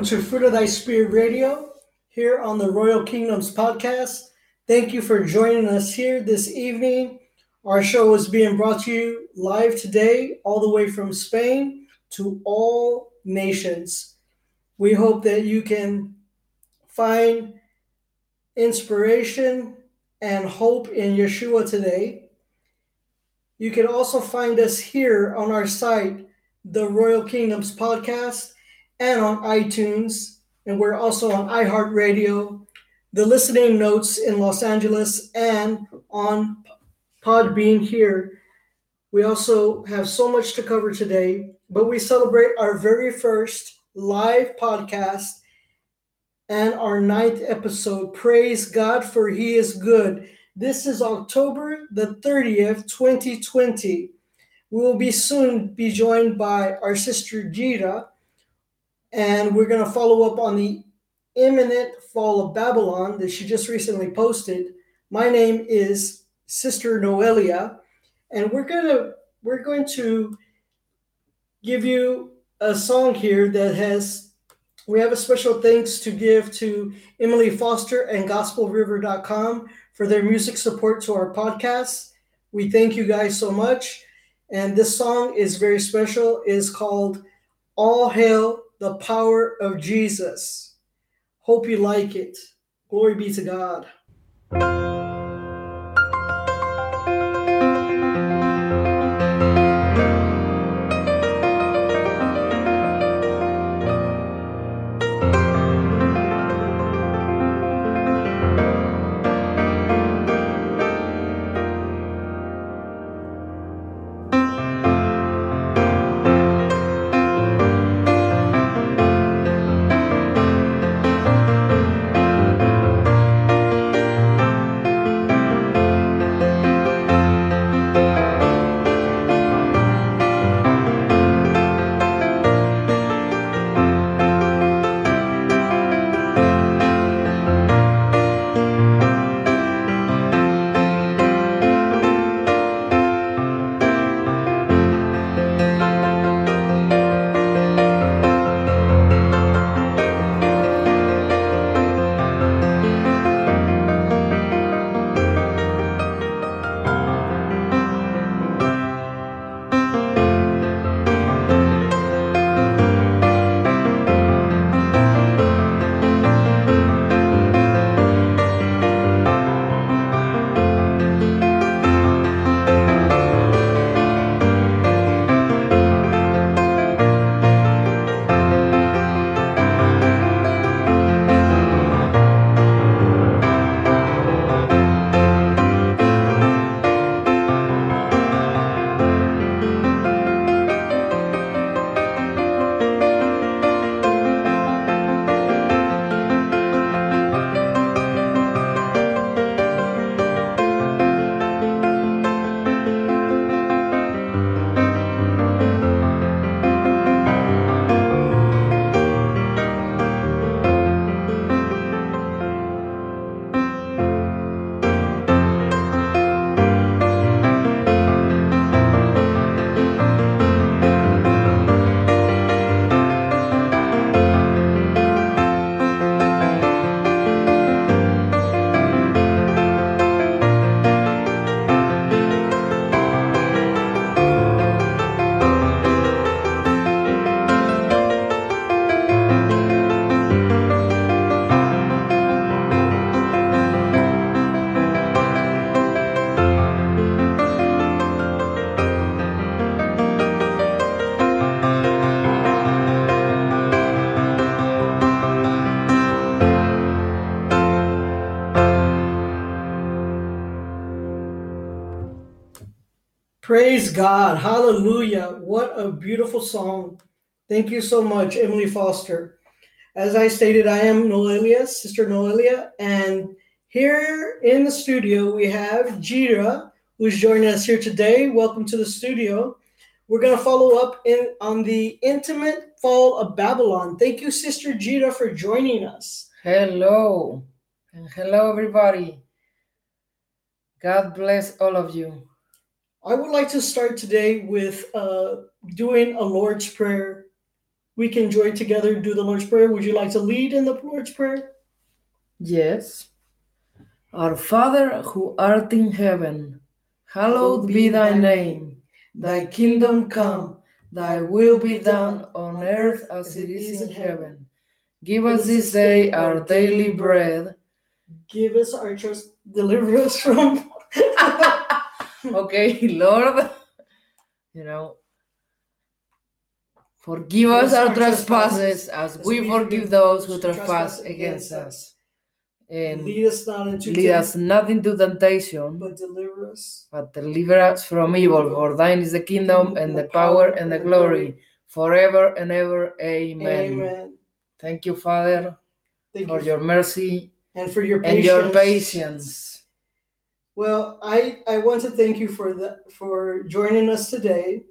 welcome to Fruit of Thy Spirit Radio here on the Royal Kingdoms podcast. Thank you for joining us here this evening. Our show is being brought to you live today, all the way from Spain to all nations. We hope that you can find inspiration and hope in Yeshua today. You can also find us here on our site, the Royal Kingdoms podcast and on iTunes. And we're also on iHeartRadio, the listening notes in Los Angeles, and on Podbean here. We also have so much to cover today, but we celebrate our very first live podcast and our ninth episode. Praise God, for He is good. This is October the 30th, 2020. We will be soon be joined by our sister Gita and we're going to follow up on the imminent fall of Babylon that she just recently posted. My name is Sister Noelia, and we're going to we're going to give you a song here that has we have a special thanks to give to Emily Forster and gospelriver.com for their music support to our podcast. We thank you guys so much. And this song is very special. is called All Hail the power of Jesus. Hope you like it. Glory be to God. Praise God. Hallelujah. What a beautiful song. Thank you so much, Emily Forster. As I stated, I am Noelia, Sister Noelia, and here in the studio we have Yirah, who's joining us here today. Welcome to the studio. We're going to follow up in on the imminent fall of Babylon. Thank you, Sister Yirah, for joining us. Hello, and hello, everybody. God bless all of you. I would like to start today with uh, doing a Lord's Prayer we can join together and do the Lord's Prayer. Would you like to lead in the Lord's Prayer? Yes. Our Father who art in heaven, hallowed be thy name. Thy kingdom come, thy will be done on earth as it is in heaven. Give us this day our daily bread. Give us our trust, deliver us from. Okay, Lord, you know, forgive us our trespasses as we forgive those who trespass against us. And lead us not into lead us temptation, not into temptation, but deliver us. but deliver us from evil. For thine is the kingdom and the power and the glory forever and ever. Amen. Amen. Thank you, Father, Thank for you. your mercy and for your and your patience. Well, I, I want to thank you for the, for joining us today.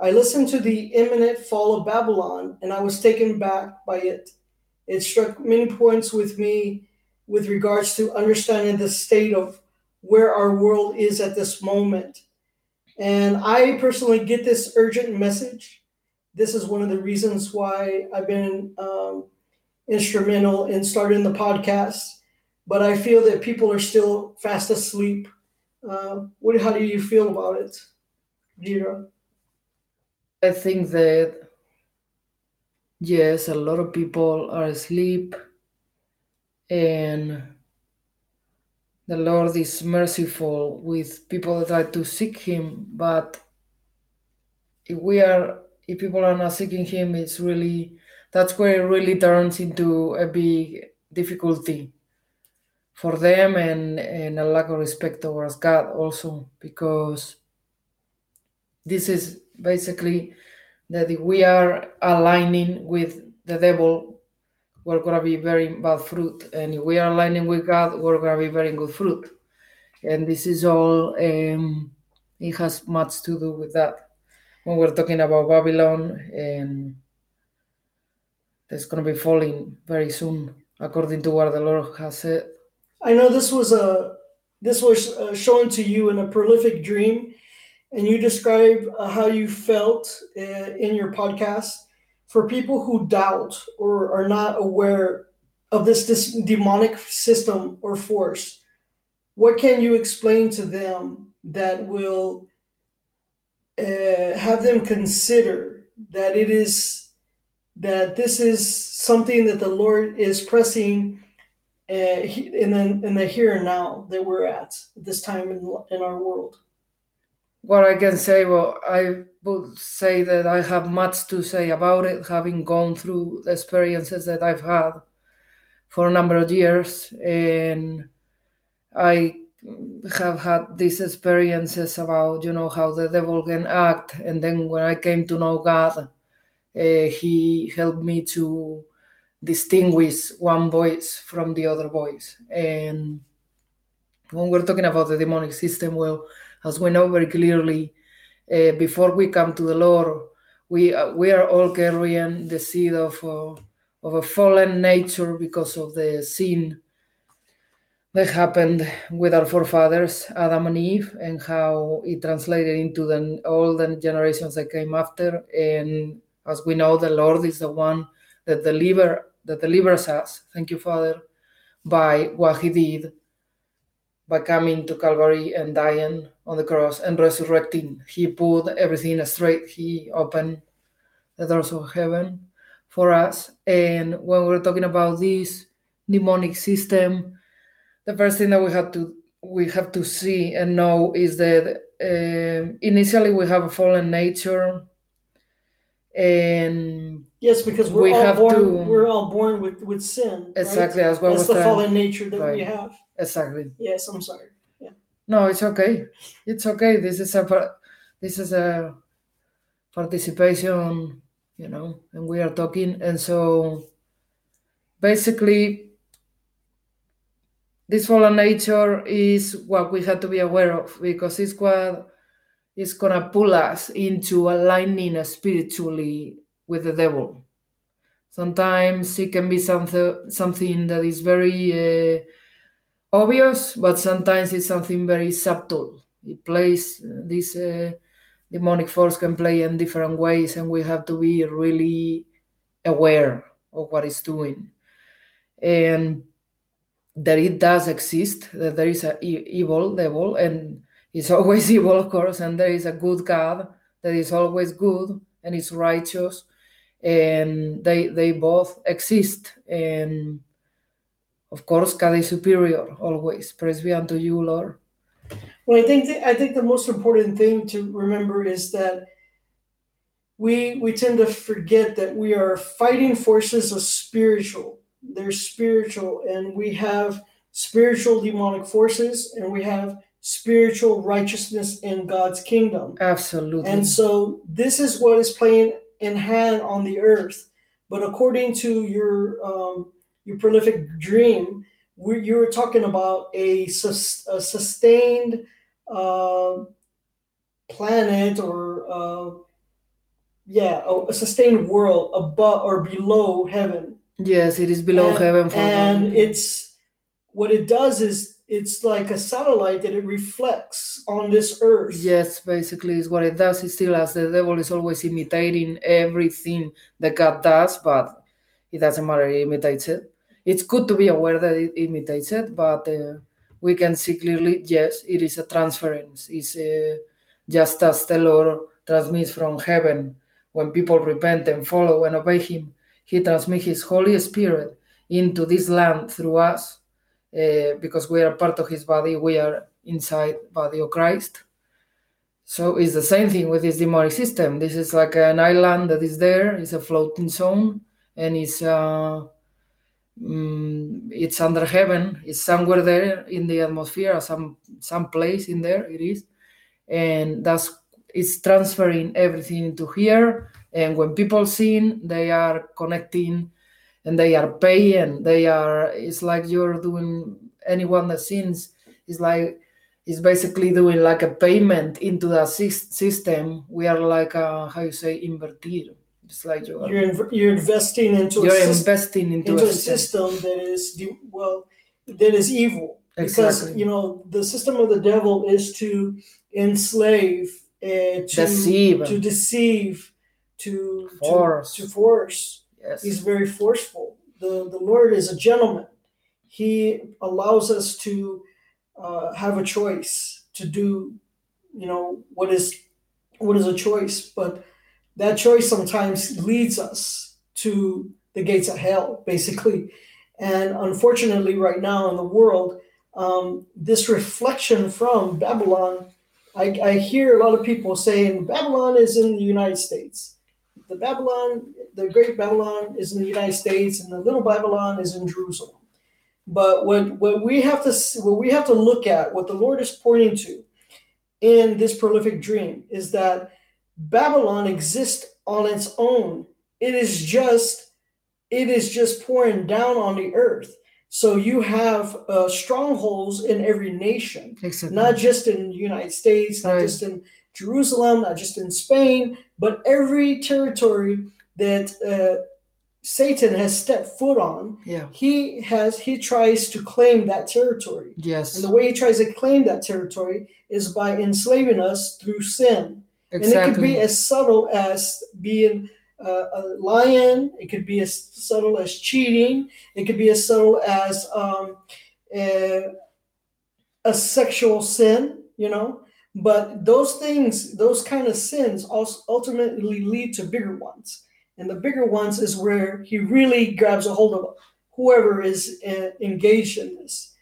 I listened to the imminent fall of Babylon and I was taken back by it. It struck many points with me with regards to understanding the state of where our world is at this moment. And I personally get this urgent message. This is one of the reasons why I've been um, instrumental in starting the podcast but I feel that people are still fast asleep. Uh, what? How do you feel about it, Yirah? I think that yes, a lot of people are asleep, and the Lord is merciful with people that try to seek Him. But if we are, if people are not seeking Him, it's really that's where it really turns into a big difficulty for them and and a lack of respect towards God also because this is basically that if we are aligning with the devil, we're gonna be very bad fruit, and if we are aligning with God, we're gonna be very good fruit. And this is all. Um, it has much to do with that. When we're talking about Babylon, and gonna be falling very soon, according to what the Lord has said. I know this was a this was uh, shown to you in a prolific dream, and you describe uh, how you felt uh, in your podcast. For people who doubt or are not aware of this, this demonic system or force, what can you explain to them that will uh, have them consider that it is that this is something that the Lord is pressing uh, he- in the in the here and now that we're at at this time in, in our world. What I can say, well, I would say that I have much to say about it, having gone through the experiences that I've had for a number of years, and I have had these experiences about, you know, how the devil can act, and then when I came to know God, uh, He helped me to distinguish one voice from the other voice, and when we're talking about the demonic system, well, as we know very clearly, uh, before we come to the Lord, we uh, we are all carrying the seed of uh, of a fallen nature because of the sin that happened with our forefathers, Adam and Eve, and how it translated into the, all the generations that came after. And as we know, the Lord is the one that deliver that delivers us. Thank you, Father, by what He did by coming to Calvary and dying on the cross and resurrecting. He put everything straight. He opened the doors of heaven for us. And when we're talking about this demonic system, the first thing that we have to we have to see and know is that um initially we have a fallen nature, and Yes, because we're We all have born to- we're all born with with sin. right? exactly as well That's the fallen nature that we have. exactly Yes, I'm sorry. Yeah. No, it's okay. It's okay. This is a this is a participation, you know, and we are talking, and so basically, this fallen nature is what we have to be aware of because it's what is gonna pull us into aligning spiritually with the devil. Sometimes it can be something something that is very uh, obvious, but sometimes it's something very subtle. It plays this uh, demonic force can play in different ways, and we have to be really aware of what it's doing and that it does exist that there is a evil devil and it's always evil of course and there is a good god that is always good and is righteous and they they both exist and of course god is superior always praise be unto you lord Well, I think the, I think the most important thing to remember is that we we tend to forget that we are fighting forces of spiritual. They're spiritual, and we have spiritual demonic forces, and we have spiritual righteousness in God's kingdom. absolutely And so this is what is playing in hand on the earth. But according to your um, your prolific dream, we, you were talking about a, sus, a sustained uh, planet or uh, yeah, a, a sustained world above or below heaven. yes it is below and, heaven for and them. it's what it does is it's like a satellite that it reflects on this earth. Yes, basically, is what it does. It still as the devil is always imitating everything that God does, but it doesn't matter. He imitates it. It's good to be aware that it imitates it, but uh, we can see clearly. Yes, it is a transference. It's uh, just as the Lord transmits from heaven when people repent and follow and obey Him. He transmits His Holy Spirit into this land through us uh, because we are part of his body we are inside body of christ. So it's the same thing with this demonic system. This is like an island that is there it's a floating zone and it's uh, mm, it's under heaven. It's somewhere there in the atmosphere some some place in there it is. And that's it's transferring everything into here. And when people sin they are connecting and they are paying they are it's like you're doing anyone that sins is like is basically doing like a payment into the system we are like a, how you say invertir it's like you're, You're inv- you're investing into you're a investing into, into a system, system that is well that is evil because Exactly. you know the system of the devil is to enslave and to Deceive. to deceive to Force. to, to force yes. He's very forceful. The the lord is a gentleman. He allows us to uh, have a choice to do you know what is what is a choice. But that choice sometimes leads us to the gates of hell basically. And unfortunately right now in the world um, this reflection from babylon I, I hear a lot of people saying babylon is in the united states the babylon the great babylon is in the united states and the little babylon is in jerusalem. But what, what we have to what we have to look at what the lord is pointing to in this prolific dream is that babylon exists on its own. It is just it is just pouring down on the earth. So you have uh, strongholds in every nation exactly not just in the United States, not Right. just in Jerusalem, not just in Spain, but every territory that uh, Satan has stepped foot on, yeah he has he tries to claim that territory. yes And the way he tries to claim that territory is by enslaving us through sin. Exactly. And it could be as subtle as being uh, a lion. It could be as subtle as cheating. It could be as subtle as um, a, a sexual sin, you know. But those things, those kind of sins, also ultimately lead to bigger ones. And the bigger ones is where he really grabs a hold of whoever is uh, engaged in this.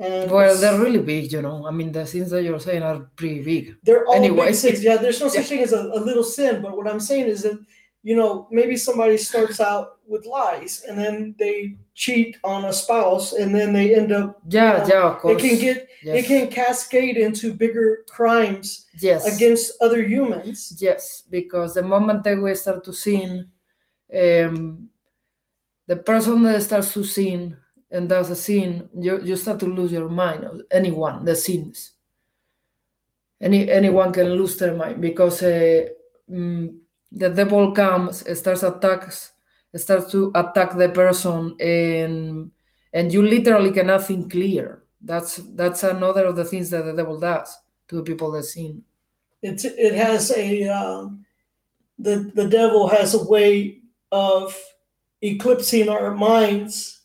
And well they're really big you know i mean the things that you're saying are pretty big they're all Anyway. big sins. Yeah, there's no such Yeah. thing as a, a little sin. But what I'm saying is that, you know, maybe somebody starts out with lies and then they cheat on a spouse and then they end up, yeah know, yeah of course it can get, yes. it can cascade into bigger crimes yes against other humans. Yes, because the moment that we start to sin, um, the person that starts to sin and does a sin, you, you start to lose your mind. Anyone that sins, any anyone can lose their mind because uh, mm, the devil comes, starts attacks, starts to attack the person, and and you literally cannot think clear. That's that's another of the things that the devil does to the people that sin. It, it has a, um, the, the devil has a way of eclipsing our minds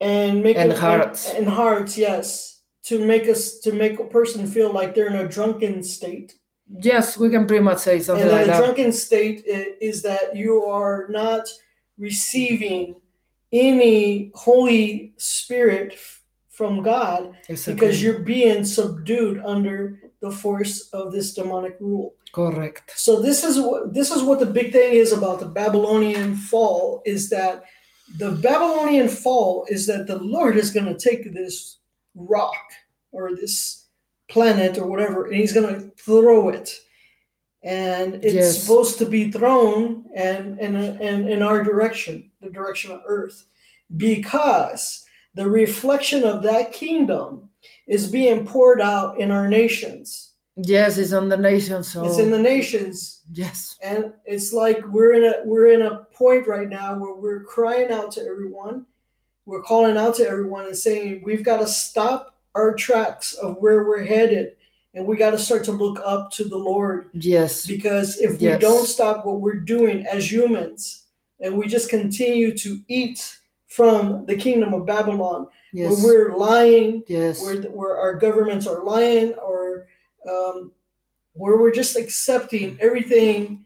and making And hearts. and, and hearts, yes, to make us to make a person feel like they're in a drunken state. Yes, we can pretty much say something and like a that. drunken state is that you are not receiving any Holy Spirit from God Exactly. because you're being subdued under the force of this demonic rule. Correct. So this is what this is what the big thing is about the Babylonian fall is that the Babylonian fall is that the Lord is going to take this rock or this planet or whatever and he's going to throw it and it's Yes. supposed to be thrown and and and in our direction the direction of earth because the reflection of that kingdom is being poured out in our nations Yes, it's on the nations. So it's in the nations yes, and it's like we're in a we're in a point right now where we're crying out to everyone we're calling out to everyone and saying we've got to stop our tracks of where we're headed and we got to start to look up to the lord yes, because if we don't stop what we're doing as humans and we just continue to eat from the kingdom of babylon yes, where we're lying yes, where, where our governments are lying or um, where we're just accepting everything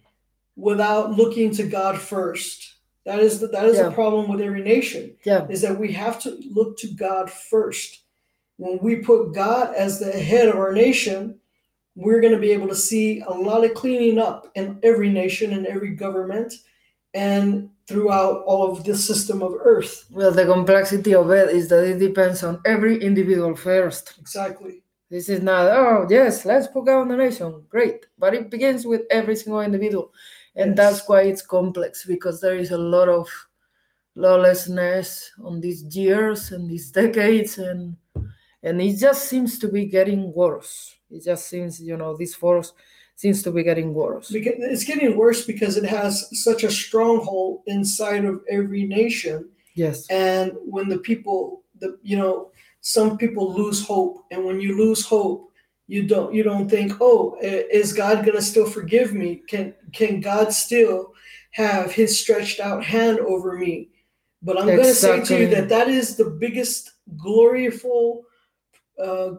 without looking to God first. That is the, that is Yeah. the problem with every nation yeah, is that we have to look to God first. When we put God as the head of our nation, we're going to be able to see a lot of cleaning up in every nation and every government and throughout all of the system of earth. Well, the complexity of it is that it depends on every individual first. Exactly. This is not, oh, yes, let's put God on the nation. Great. But it begins with every single individual. And Yes. that's why it's complex because there is a lot of lawlessness on these years and these decades and and it just seems to be getting worse. It just seems, you know, this force seems to be getting worse. because it's getting worse because it has such a stronghold inside of every nation Yes. and when the people the you know some people lose hope and when you lose hope you don't you don't think oh is god going to still forgive me can can god still have his stretched out hand over me but i'm going to say to you that that is the biggest gloriful uh,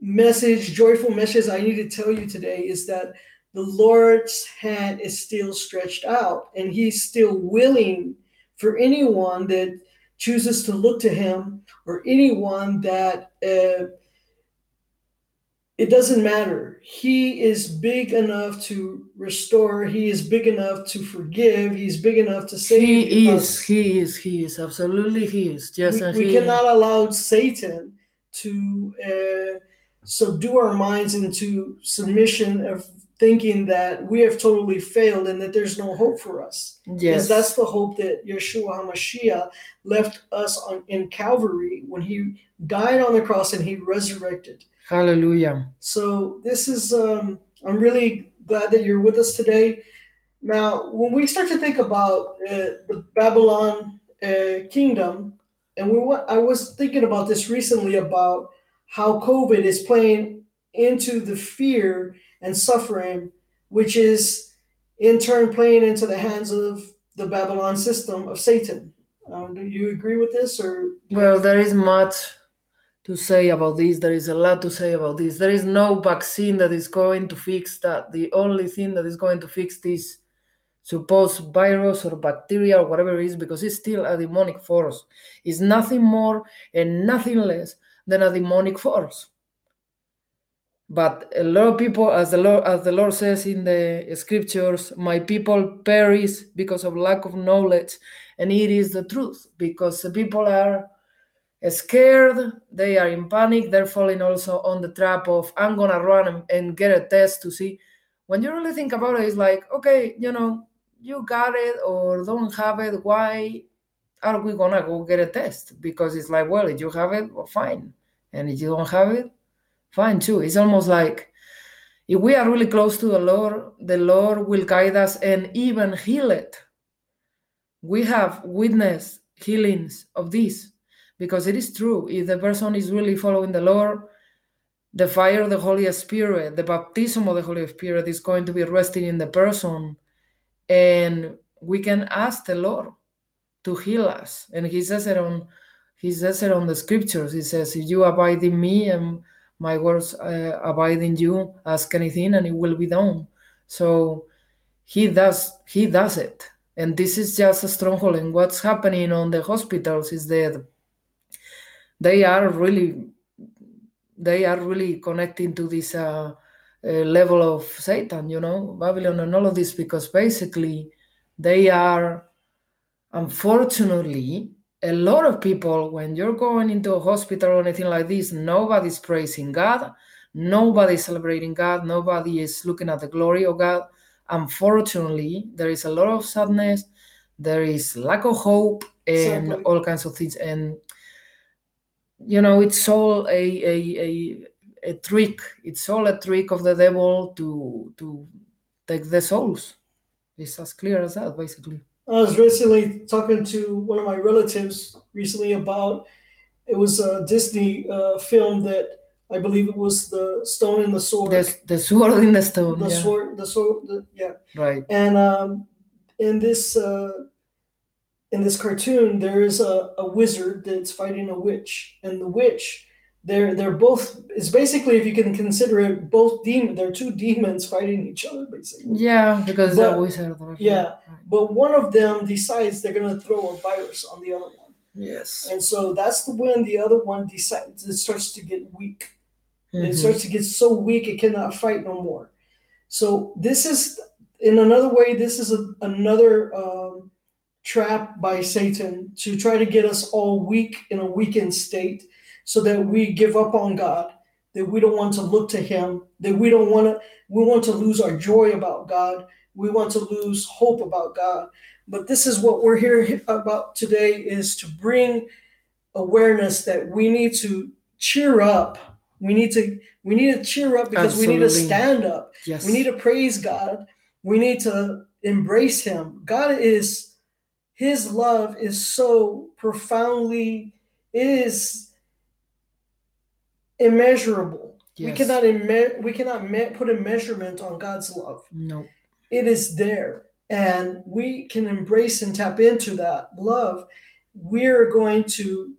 message joyful message i need to tell you today is that the lord's hand is still stretched out and he's still willing for anyone that chooses to look to him or anyone that uh, it doesn't matter. He is big enough to restore. He is big enough to forgive. He's big enough to save He us. is, he is, he is, absolutely he is. Yes, we, we he, cannot allow satan to uh, subdue our minds into submission of thinking that we have totally failed and that there's no hope for us yes, Because that's the hope that Yeshua HaMashiach left us on in Calvary when he died on the cross and he resurrected. hallelujah. So this is um, I'm really glad that you're with us today. Now, when we start to think about uh, the Babylon uh, kingdom, and we I was thinking about this recently about how COVID is playing into the fear and suffering, which is in turn playing into the hands of the Babylon system of Satan. Um, do you agree with this, or Well, there is much to say about this. There is a lot to say about this. There is no vaccine that is going to fix that. The only thing that is going to fix this supposed virus or bacteria or whatever it is, because it's still a demonic force, It's nothing more and nothing less than a demonic force. But a lot of people, as the Lord, as the Lord says in the scriptures, my people perish because of lack of knowledge, and it is the truth because the people are scared, they are in panic, they're falling also on the trap of I'm gonna run and, and get a test to see. When you really think about it, it's like, okay, you know, you got it or don't have it, why are we gonna go get a test? Because it's like, well, if you have it, well, fine. And if you don't have it, fine too. It's almost like if we are really close to the Lord, the Lord will guide us and even heal it. We have witnessed healings of this because it is true. If the person is really following the Lord, the fire of the Holy Spirit, the baptism of the Holy Spirit is going to be resting in the person. And we can ask the Lord to heal us. And he says it on he says it on the scriptures. He says, If you abide in me and my words uh, abide in you, ask anything and it will be done. So he does he does it. And this is just a stronghold. And what's happening on the hospitals is that they are really they are really connecting to this uh, level of Satan, you know, Babylon and all of this, because basically they are, unfortunately, a lot of people, when you're going into a hospital or anything like this, nobody's praising God, nobody's celebrating God, nobody is looking at the glory of God. Unfortunately, there is a lot of sadness, there is lack of hope, and all kinds of things. And you know, it's all a, a, a a trick. It's all a trick of the devil to to take the souls. It's as clear as that, basically. I was recently talking to one of my relatives recently about it was a Disney uh, film that I believe it was the Stone and the Sword. The, the sword in the stone. the yeah. sword, the sword, the, yeah. Right. And um, in this uh, in this cartoon, there is a, a wizard that's fighting a witch, and the witch, they're they're both. It's basically, if you can consider it, both demon. They're two demons fighting each other, basically. Yeah, because But- the wizard. right, yeah. But one of them decides they're gonna throw a virus on the other one, Yes. and so that's the when the other one decides it starts to get weak. It Mhm. starts to get so weak it cannot fight no more. So this is, in another way, this is a, another um, trap by Satan to try to get us all weak in a weakened state, so that we give up on God, that we don't want to look to Him, that we don't want to, we want to lose our joy about God, we want to lose hope about God. But this is what we're here about today: is to bring awareness that we need to cheer up. We need to we need to cheer up because we need to stand up. Yes. We need to praise God. We need to embrace him. God is his love is so profoundly it is immeasurable. We cannot imme- we cannot me- put a measurement on God's love. No. It is there and we can embrace and tap into that love. We're going to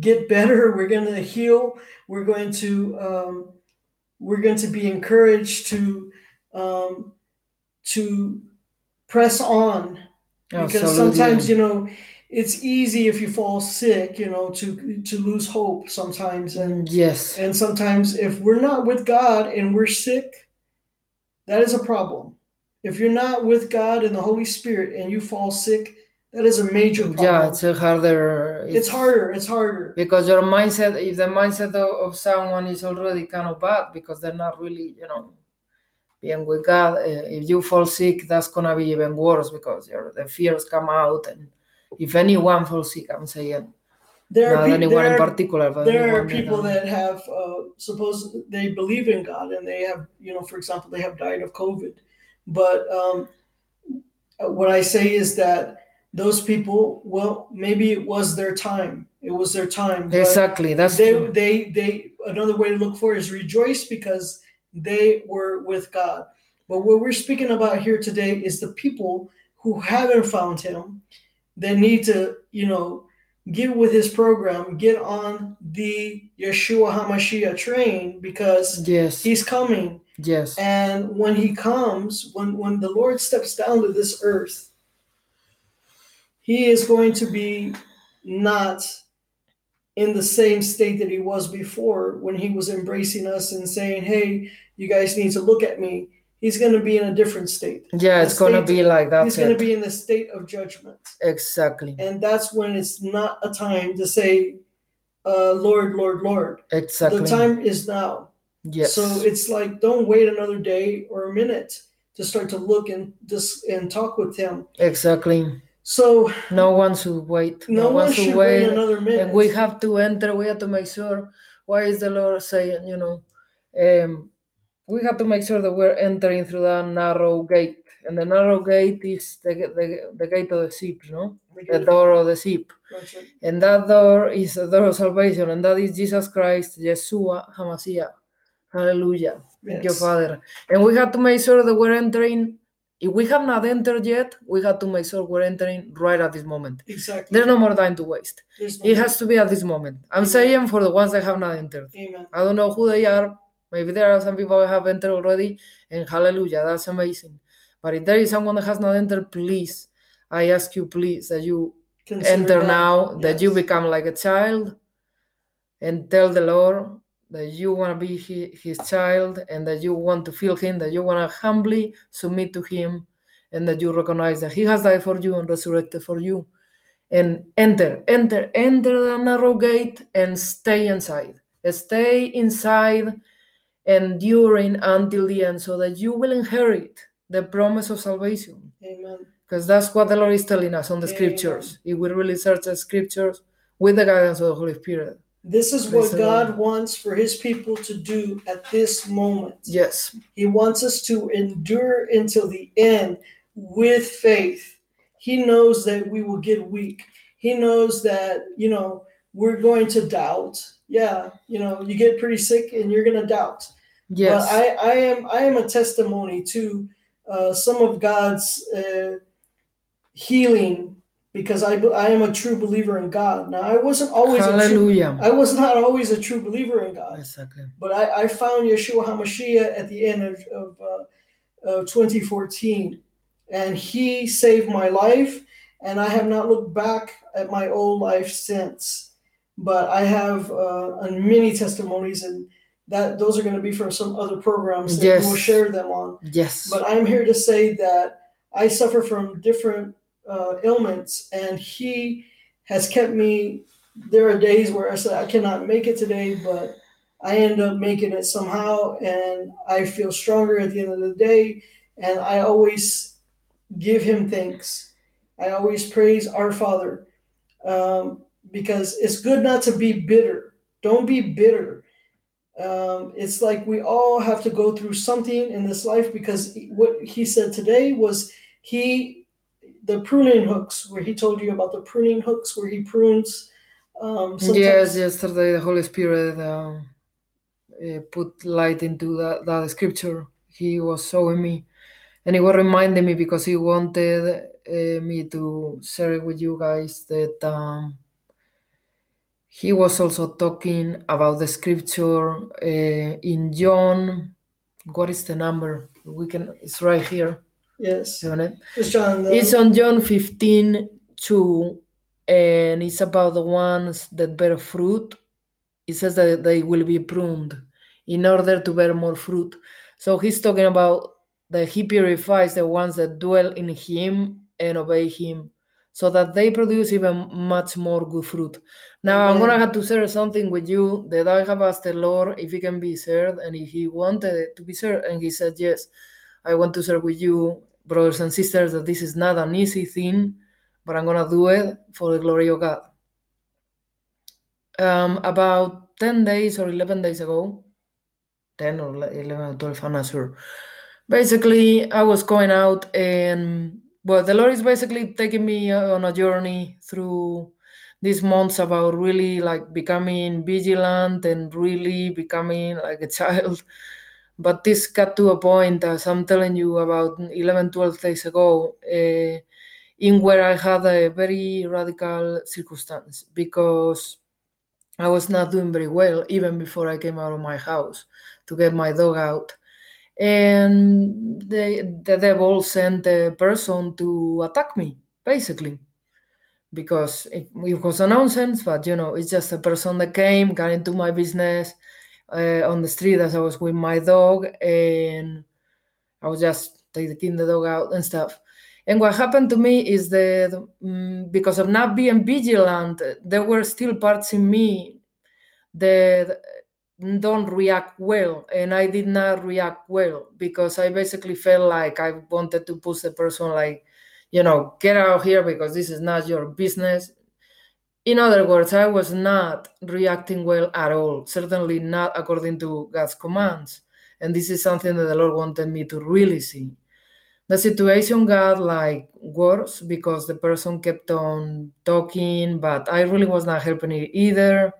get better. We're going to heal. We're going to um, we're going to be encouraged to um, to press on because Absolutely. sometimes you know it's easy if you fall sick you know to to lose hope sometimes and Yes. and sometimes if we're not with god and we're sick that is a problem if you're not with god and the holy spirit and you fall sick that is a major problem Yeah, it's a harder. it's harder it's harder because your mindset if the mindset of, of someone is already kind of bad because they're not really you know being with god uh, if you fall sick that's gonna be even worse because your the fears come out and if anyone falls sick i'm saying there not are, peop- anyone there in particular but there are people that have uh, suppose they believe in God and they have you know for example they have died of COVID, but um, what I say is that those people well maybe it was their time. It was their time exactly that's they true. they they another way to look for is rejoice because they were with God. But what we're speaking about here today is the people who haven't found him they need to you know get with his program get on the Yeshua HaMashiach train because yes. he's coming. Yes. And when he comes when when the Lord steps down to this earth he is going to be not in the same state that he was before when he was embracing us and saying hey you guys need to look at me he's going to be in a different state. Yeah it's gonna be like that he's going to be in the state of judgment. Exactly. And that's when it's not a time to say uh, lord lord lord. Exactly. The time is now. Yes. So it's like don't wait another day or a minute to start to look and just and talk with him. Exactly. So no one should wait. No, one should wait another minute. and we have to enter. We have to make sure why is the lord saying you know um we have to make sure that we're entering through that narrow gate and the narrow gate is the, the, the gate of the sheep no the door of the sheep That's and that door is the door of salvation and that is jesus christ yeshua hamashiach hallelujah thank you father and we have to make sure that we're entering if we have not entered yet, we have to make sure we're entering right at this moment. Exactly. There's no more time to waste. No- It has to be at this moment. I'm Amen. saying for the ones that have not entered. Amen. I don't know who they are. Maybe there are some people who have entered already, and hallelujah, that's amazing. But if there is someone that has not entered, please, I ask you, please, that you Consider enter that. now, that you become like a child, and tell the Lord that you want to be His child, and that you want to feel Him, that you want to humbly submit to Him, and that you recognize that He has died for you and resurrected for you. And enter, enter, enter the narrow gate and stay inside. Stay inside, enduring until the end, so that you will inherit the promise of salvation. Amen. Because that's what the Lord is telling us on the Amen. scriptures. If we really search the scriptures with the guidance of the Holy Spirit. This is what God Lord. wants for his people to do at this moment. Yes. He wants us to endure until the end with faith. He knows that we will get weak. He knows that, you know, we're going to doubt. Yeah, you know, you get pretty sick and you're going to doubt. Yes. But I, I am I am a testimony to uh, some of God's uh, healing because I, I am a true believer in God. Now I wasn't always a true, I was not always a true believer in God. Exactly. But I, I found Yeshua HaMashiach at the end of, of, uh, of 2014, and he saved my life, and I have not looked back at my old life since. But I have uh, uh, many testimonies, and that those are going to be from some other programs that Yes. we'll share them on. Yes. But I'm here to say that I suffer from different uh, ailments, and He has kept me. There are days where I said I cannot make it today, but I end up making it somehow, and I feel stronger at the end of the day. And I always give Him thanks. I always praise our Father um, because it's good not to be bitter. Don't be bitter. Um, it's like we all have to go through something in this life because what he said today was he the pruning hooks where he told you about the pruning hooks where he prunes um Yes, yesterday the Holy Spirit uh, uh, put light into that, that scripture. He was showing me, and he was reminding me because he wanted uh, me to share it with you guys that um, he was also talking about the scripture uh, in John. What is the number? We can. It's right here, yes isn't it? it's John the, It's on John 15, 2, and it's about the ones that bear fruit. It says that they will be pruned in order to bear more fruit. So he's talking about that he purifies the ones that dwell in him and obey him, so that they produce even much more good fruit. Now I'm gonna have to share something with you that I have asked the Lord if it can be shared and if he wanted it to be shared, and he said yes. I want to share with you, brothers and sisters, that this is not an easy thing, but I'm gonna do it for the glory of God. Um, about 10 days or 11 days ago, 10 or 11 or 12, I'm not sure. Basically, I was going out and well, the Lord is basically taking me on a journey through these months about really like becoming vigilant and really becoming like a child. But this got to a point as i'm telling you about 11 12 days ago uh, in where i had a very radical circumstance because i was not doing very well even before i came out of my house to get my dog out and the, the devil sent a person to attack me basically because it, it was a nonsense but you know it's just a person that came got into my business uh, on the street as I was with my dog, and I was just taking the dog out and stuff. And what happened to me is that mm, because of not being vigilant, there were still parts in me that don't react well, and I did not react well because I basically felt like I wanted to push the person, like, you know, get out of here because this is not your business in other words, I was not reacting well at all, certainly not according to God's commands. And this is something that the Lord wanted me to really see. The situation got like worse because the person kept on talking, but I really was not helping it either.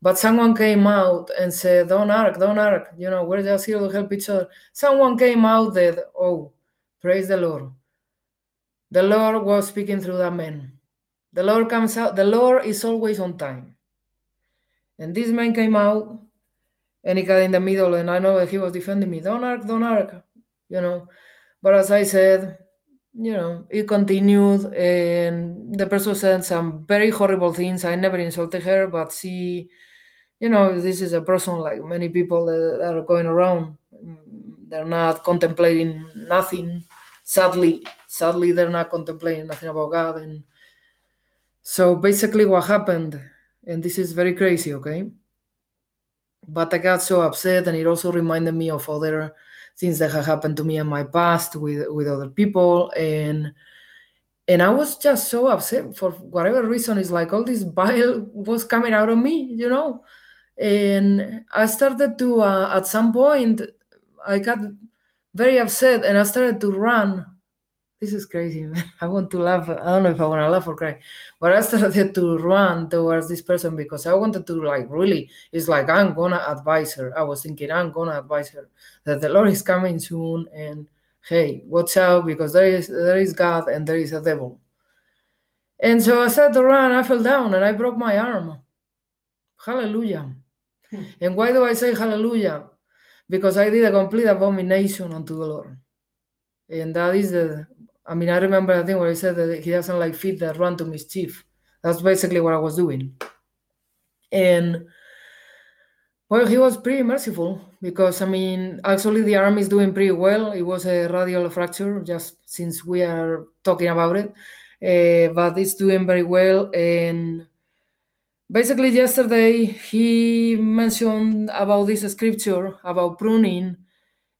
But someone came out and said, Don't arc, don't arc, you know, we're just here to help each other. Someone came out that, oh, Praise the Lord. The Lord was speaking through that man. The Lord comes out, the Lord is always on time. And this man came out and he got in the middle, and I know that he was defending me. Don't arc, don't arc, you know. But as I said, you know, it continued, and the person said some very horrible things. I never insulted her, but she, you know, this is a person like many people that are going around. They're not contemplating nothing. Sadly, sadly, they're not contemplating nothing about God. And so basically, what happened, and this is very crazy, okay? But I got so upset, and it also reminded me of other things that have happened to me in my past with with other people, and and I was just so upset for whatever reason. It's like all this bile was coming out of me, you know, and I started to uh, at some point I got very upset, and I started to run this is crazy. I want to laugh. I don't know if I want to laugh or cry, but I started to run towards this person because I wanted to, like, really, it's like I'm gonna advise her. I was thinking I'm gonna advise her that the Lord is coming soon, and hey, watch out because there is there is God and there is a devil. And so I started to run. I fell down and I broke my arm. Hallelujah. And why do I say hallelujah? Because I did a complete abomination unto the Lord. And that is the I mean, I remember I think where he said that he doesn't like feet that run to mischief. That's basically what I was doing. And well, he was pretty merciful because I mean, actually, the arm is doing pretty well. It was a radial fracture, just since we are talking about it, uh, but it's doing very well. And basically, yesterday he mentioned about this scripture about pruning,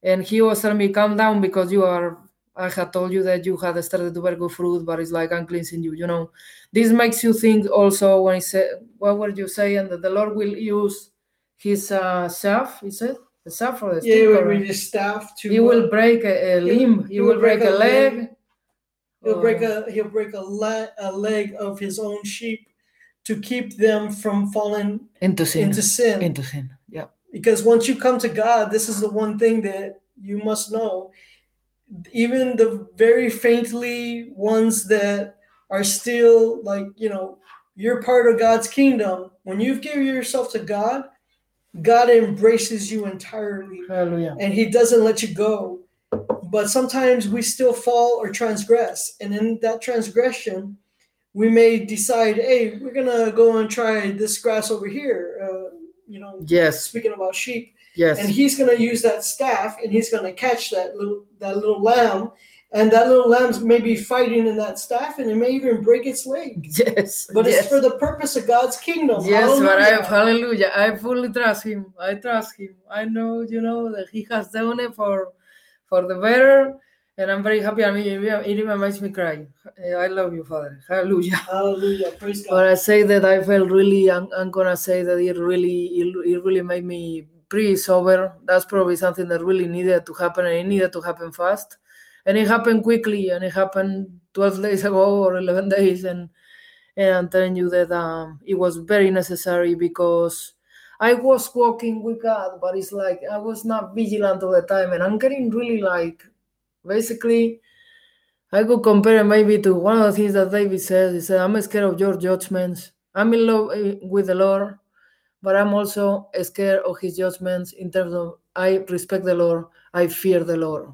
and he was telling me, "Calm down, because you are I had told you that you had started to bear good fruit, but it's like I'm cleansing you. You know, this makes you think also when he said, what were you saying that the Lord will use his uh, staff? He said the staff or the yeah, stick, with his staff to. He will break a, a limb. He, he will break, break a leg. leg. He'll break a he'll break a, le- a leg of his own sheep to keep them from falling into sin. Into sin. Into sin. Yeah. Because once you come to God, this is the one thing that you must know even the very faintly ones that are still like you know you're part of god's kingdom when you've given yourself to god god embraces you entirely Hallelujah. and he doesn't let you go but sometimes we still fall or transgress and in that transgression we may decide hey we're gonna go and try this grass over here uh, you know yes speaking about sheep Yes. And he's going to use that staff and he's going to catch that little that little lamb and that little lamb's maybe fighting in that staff and it may even break its leg. Yes. But yes. it's for the purpose of God's kingdom. Yes, hallelujah. but I hallelujah. I fully trust him. I trust him. I know, you know, that he has done it for for the better. And I'm very happy. I mean, it even makes me cry. I love you, Father. Hallelujah. Hallelujah. Praise God. But I say that I felt really. I'm, I'm gonna say that it really, it, it really made me pretty sober. That's probably something that really needed to happen, and it needed to happen fast. And it happened quickly, and it happened 12 days ago or 11 days. And, and I'm telling you that um, it was very necessary because I was walking with God, but it's like I was not vigilant all the time. And I'm getting really like, basically, I could compare maybe to one of the things that David says. He said, I'm scared of your judgments. I'm in love eh, with the Lord but I'm also scared of his judgments in terms of I respect the Lord, I fear the Lord.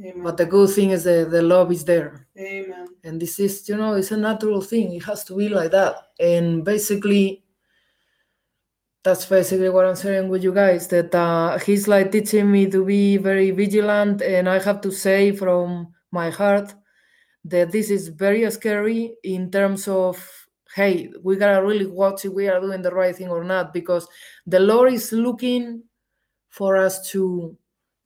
Amen. But the good thing is that the love is there. Amen. And this is, you know, it's a natural thing. It has to be like that. And basically, that's basically what I'm sharing with you guys. That uh, he's like teaching me to be very vigilant, and I have to say from my heart that this is very scary in terms of hey, we gotta really watch if we are doing the right thing or not, because the Lord is looking for us to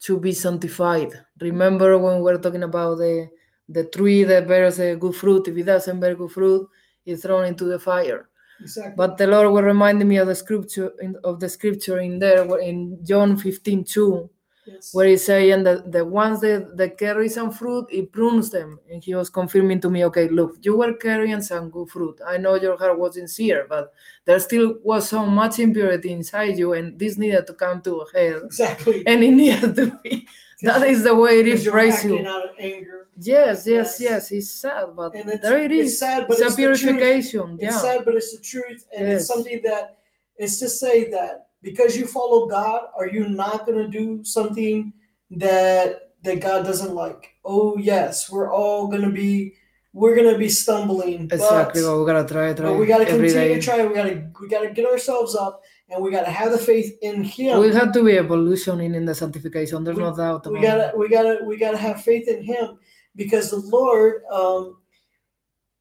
to be sanctified. Remember when we were talking about the the tree that bears a good fruit, if it doesn't bear good fruit, it's thrown into the fire. Exactly. But the Lord was reminding me of the scripture in, of the scripture in there in John 15, 2, Yes. Where he's saying that the ones that, that carry some fruit, he prunes them. And he was confirming to me, okay, look, you were carrying some good fruit. I know your heart was sincere, but there still was so much impurity inside you, and this needed to come to a head. Exactly. And it needed to be That is the way it is. you're Praise acting you. out of anger. Yes, yes, Yes. yes. It's sad, but And it's, there it it's is. sad, but It's it's, a purification. It's Yeah. sad, but it's the truth, and it's something that it's to say that because you follow God, are you not going to do something that that God doesn't like? Oh yes, we're all going to be we're going to be stumbling, Exactly. but, But we gotta try, try but we got to every continue day. to try. We got to we got to get ourselves up, and we got to have the faith in Him. We have to be evolutioning in the sanctification. There's We- no doubt about we gotta we gotta we gotta have faith in him because the lord um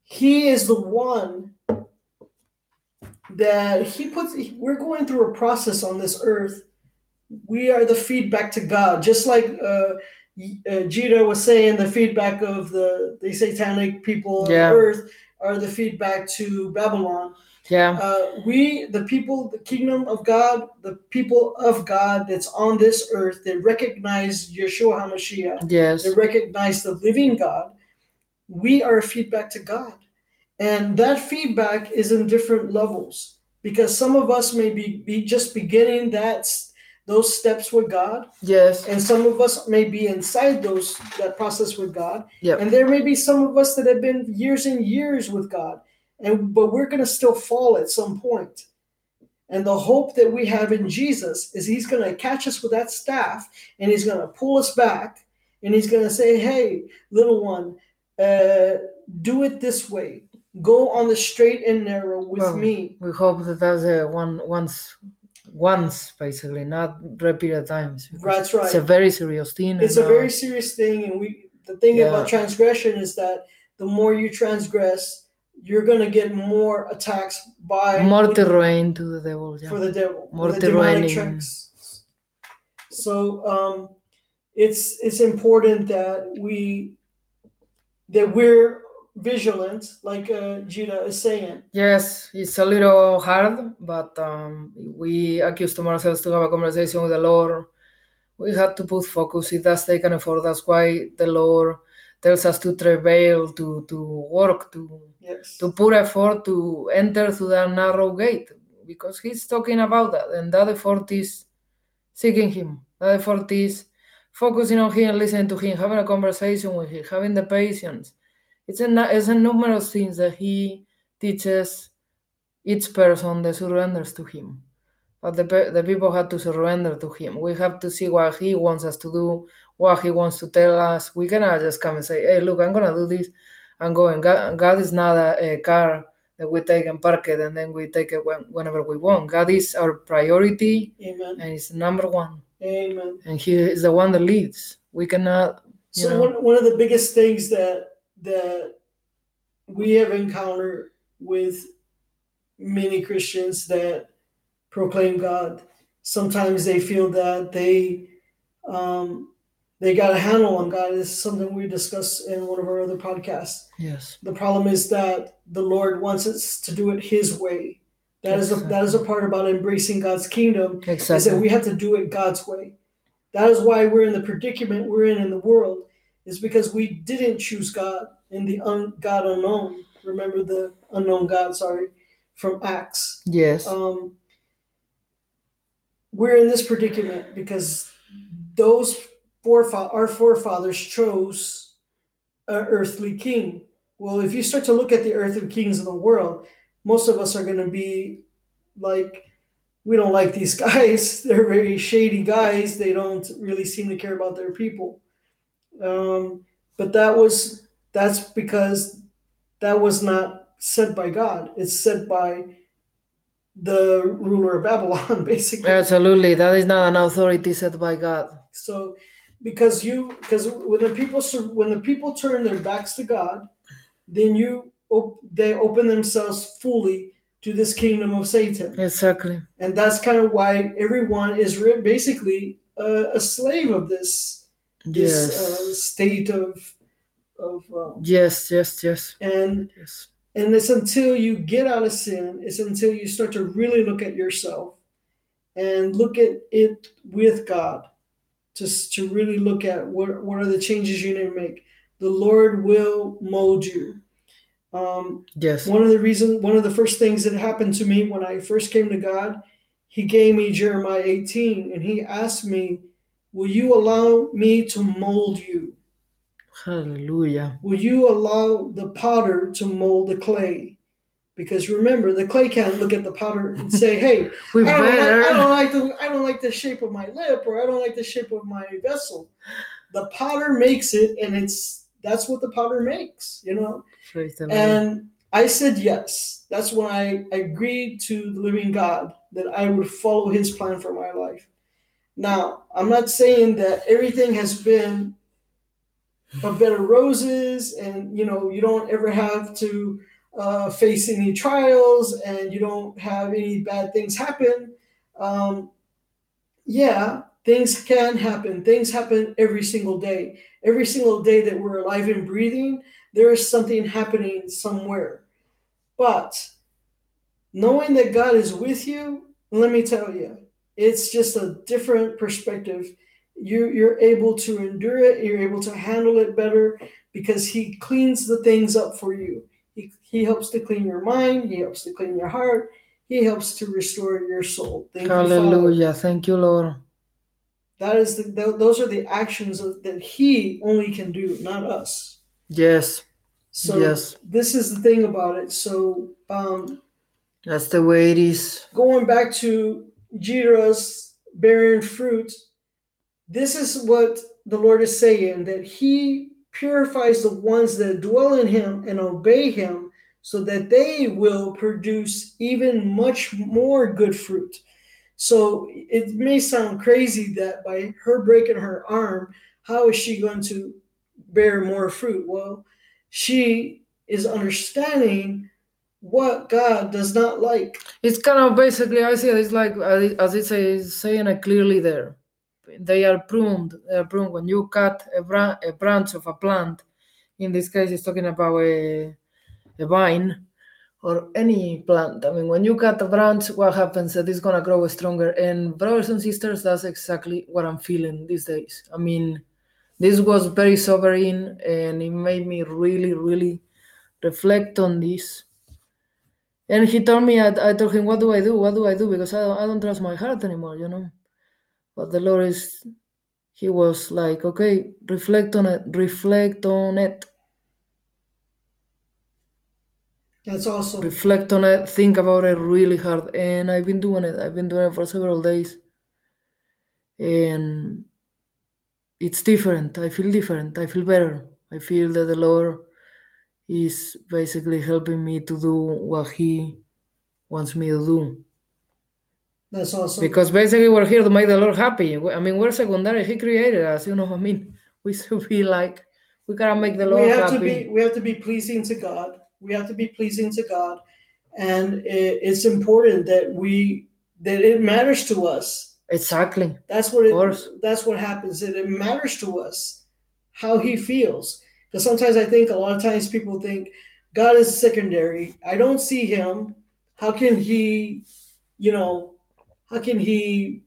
he is the one that he puts we're going through a process on this earth. We are the feedback to god. Just like uh, uh was saying the feedback of the the satanic people Yeah. on earth are the feedback to babylon Yeah. uh, we, the people, the kingdom of God, the people of God that's on this earth, that recognize Yeshua HaMashiach, Yes. that recognize the living God, we are a feedback to God. And that feedback is in different levels because some of us may be, be just beginning that those steps with God, Yes. and some of us may be inside those that process with God, Yep. and there may be some of us that have been years and years with God, and but we're going to still fall at some point. And the hope that we have in Jesus is He's going to catch us with that staff, and He's going to pull us back, and He's going to say, "Hey, little one, uh, do it this way. Go on the straight and narrow with Well, me." We hope that that's a one once once basically, not repeated times. That's right. It's a very serious thing. it's a very serious thing and we the thing Yeah. about transgression is that the more you transgress you're going to get more attacks by more terrain to the devil. Yeah. for the devil More the demonic terrain. tricks so um it's it's important that we that we're vigilant like uh Gita is saying Yes, it's a little hard, but um, we accustom ourselves to have a conversation with the Lord. We have to put focus. It does take an effort. That's why the Lord tells us to travail, to to work, to yes to put effort to enter through that narrow gate, because He's talking about that, and that effort is seeking Him. That effort is focusing on Him, listening to Him, having a conversation with Him, having the patience. It's a it's a numerous things that He teaches each person that surrenders to him. But the, the people have to surrender to him. We have to see what he wants us to do, what he wants to tell us. We cannot just come and say, hey, look, I'm to do this and go. And God, God is not a, a car that we take and park it and then we take it when, whenever we want. God is our priority amen and He's number one. amen And He is the one that leads. We cannot, So know. one, one of the biggest things that that we have encountered with many Christians that proclaim God, sometimes they feel that they um, they got a handle on God. This is something we discussed in one of our other podcasts. yes. The problem is that the Lord wants us to do it His way. That is a, that is a part about embracing God's kingdom is that we have to do it God's way. That is why we're in the predicament we're in in the world, is because we didn't choose God in the un, God unknown. Remember the unknown God, sorry, from Acts. Yes. Um, we're in this predicament because those our forefathers chose an earthly king. Well, if you start to look at the earthly kings of the world, most of us are going to be like, we don't like these guys. They're very shady guys. They don't really seem to care about their people. Um, but that was that's because that was not sent by God. It's sent by the ruler of Babylon, basically. Absolutely. That is not an authority set by God. So, because you, because when the people when the people turn their backs to God, then you op- they open themselves fully to this kingdom of Satan, Exactly. and that's kind of why everyone is re- basically a, a slave of this this Yes. uh, state of of um, Yes, yes, yes, and yes. and it's until you get out of sin it's until you start to really look at yourself and look at it with god just to really look at what, what are the changes you need to make the lord will mold you um, Yes. one of the reason one of the first things that happened to me when i first came to god he gave me jeremiah 18 and he asked me will you allow me to mold you? Hallelujah. Will you allow the potter to mold the clay? Because remember, the clay can't look at the powder and say, "Hey, I don't, like. I don't like the I don't like the shape of my lip, or I don't like the shape of my vessel." The potter makes it, and it's that's what the potter makes, you know. Praise the Lord. And I said yes. That's when I agreed to the living God that I would follow His plan for my life. Now, I'm not saying that everything has been a bed of roses, and you know you don't ever have to uh, face any trials, and you don't have any bad things happen. Um, yeah, things can happen. Things happen every single day. Every single day that we're alive and breathing, there is something happening somewhere. But knowing that God is with you, let me tell you, it's just a different perspective. You, you're able to endure it, you're able to handle it better because He cleans the things up for you. He, he helps to clean your mind, He helps to clean your heart, He helps to restore your soul. Thank you, Hallelujah. Thank you, Lord. That is the, tho- those are the actions of, that He only can do, not us. Yes, So Yes. this is the thing about it. So um, that's the way it is. going back to Yirah's bearing fruit, this is what the Lord is saying that He purifies the ones that dwell in Him and obey Him so that they will produce even much more good fruit. So it may sound crazy that by her breaking her arm, how is she going to bear more fruit? Well, she is understanding what God does not like. It's kind of basically, I see it's like, uh, as it says, saying it clearly there. They are pruned. They are pruned. When you cut a, bra- a branch of a plant, in this case, it's talking about a, a vine or any plant. I mean, when you cut a branch, what happens? That it's to grow stronger. And, brothers and sisters, that's exactly what I'm feeling these days. I mean, this was very sobering and it made me really, really reflect on this. And he told me, I, I told him, what do I do? What do I do? Because I don't, I don't trust my heart anymore, you know. But the Lord is, he was like, okay, reflect on it, reflect on it, That's awesome. reflect on it, think about it really hard. And I've been doing it. I've been doing it for several days. And it's different. I feel different. I feel better. I feel that the Lord is basically helping me to do what He wants me to do. That's awesome. Because basically we're here to make the Lord happy. I mean, we're secondary. He created us, you know what I mean? We should be like, we gotta make the Lord we have happy. to be we have to be pleasing to God. We have to be pleasing to God, and it, it's important that we that it matters to us. Exactly. That's what it, that's what happens. That it matters to us how He feels. Because sometimes I think a lot of times people think God is secondary. I don't see Him. How can He, you know, how can He?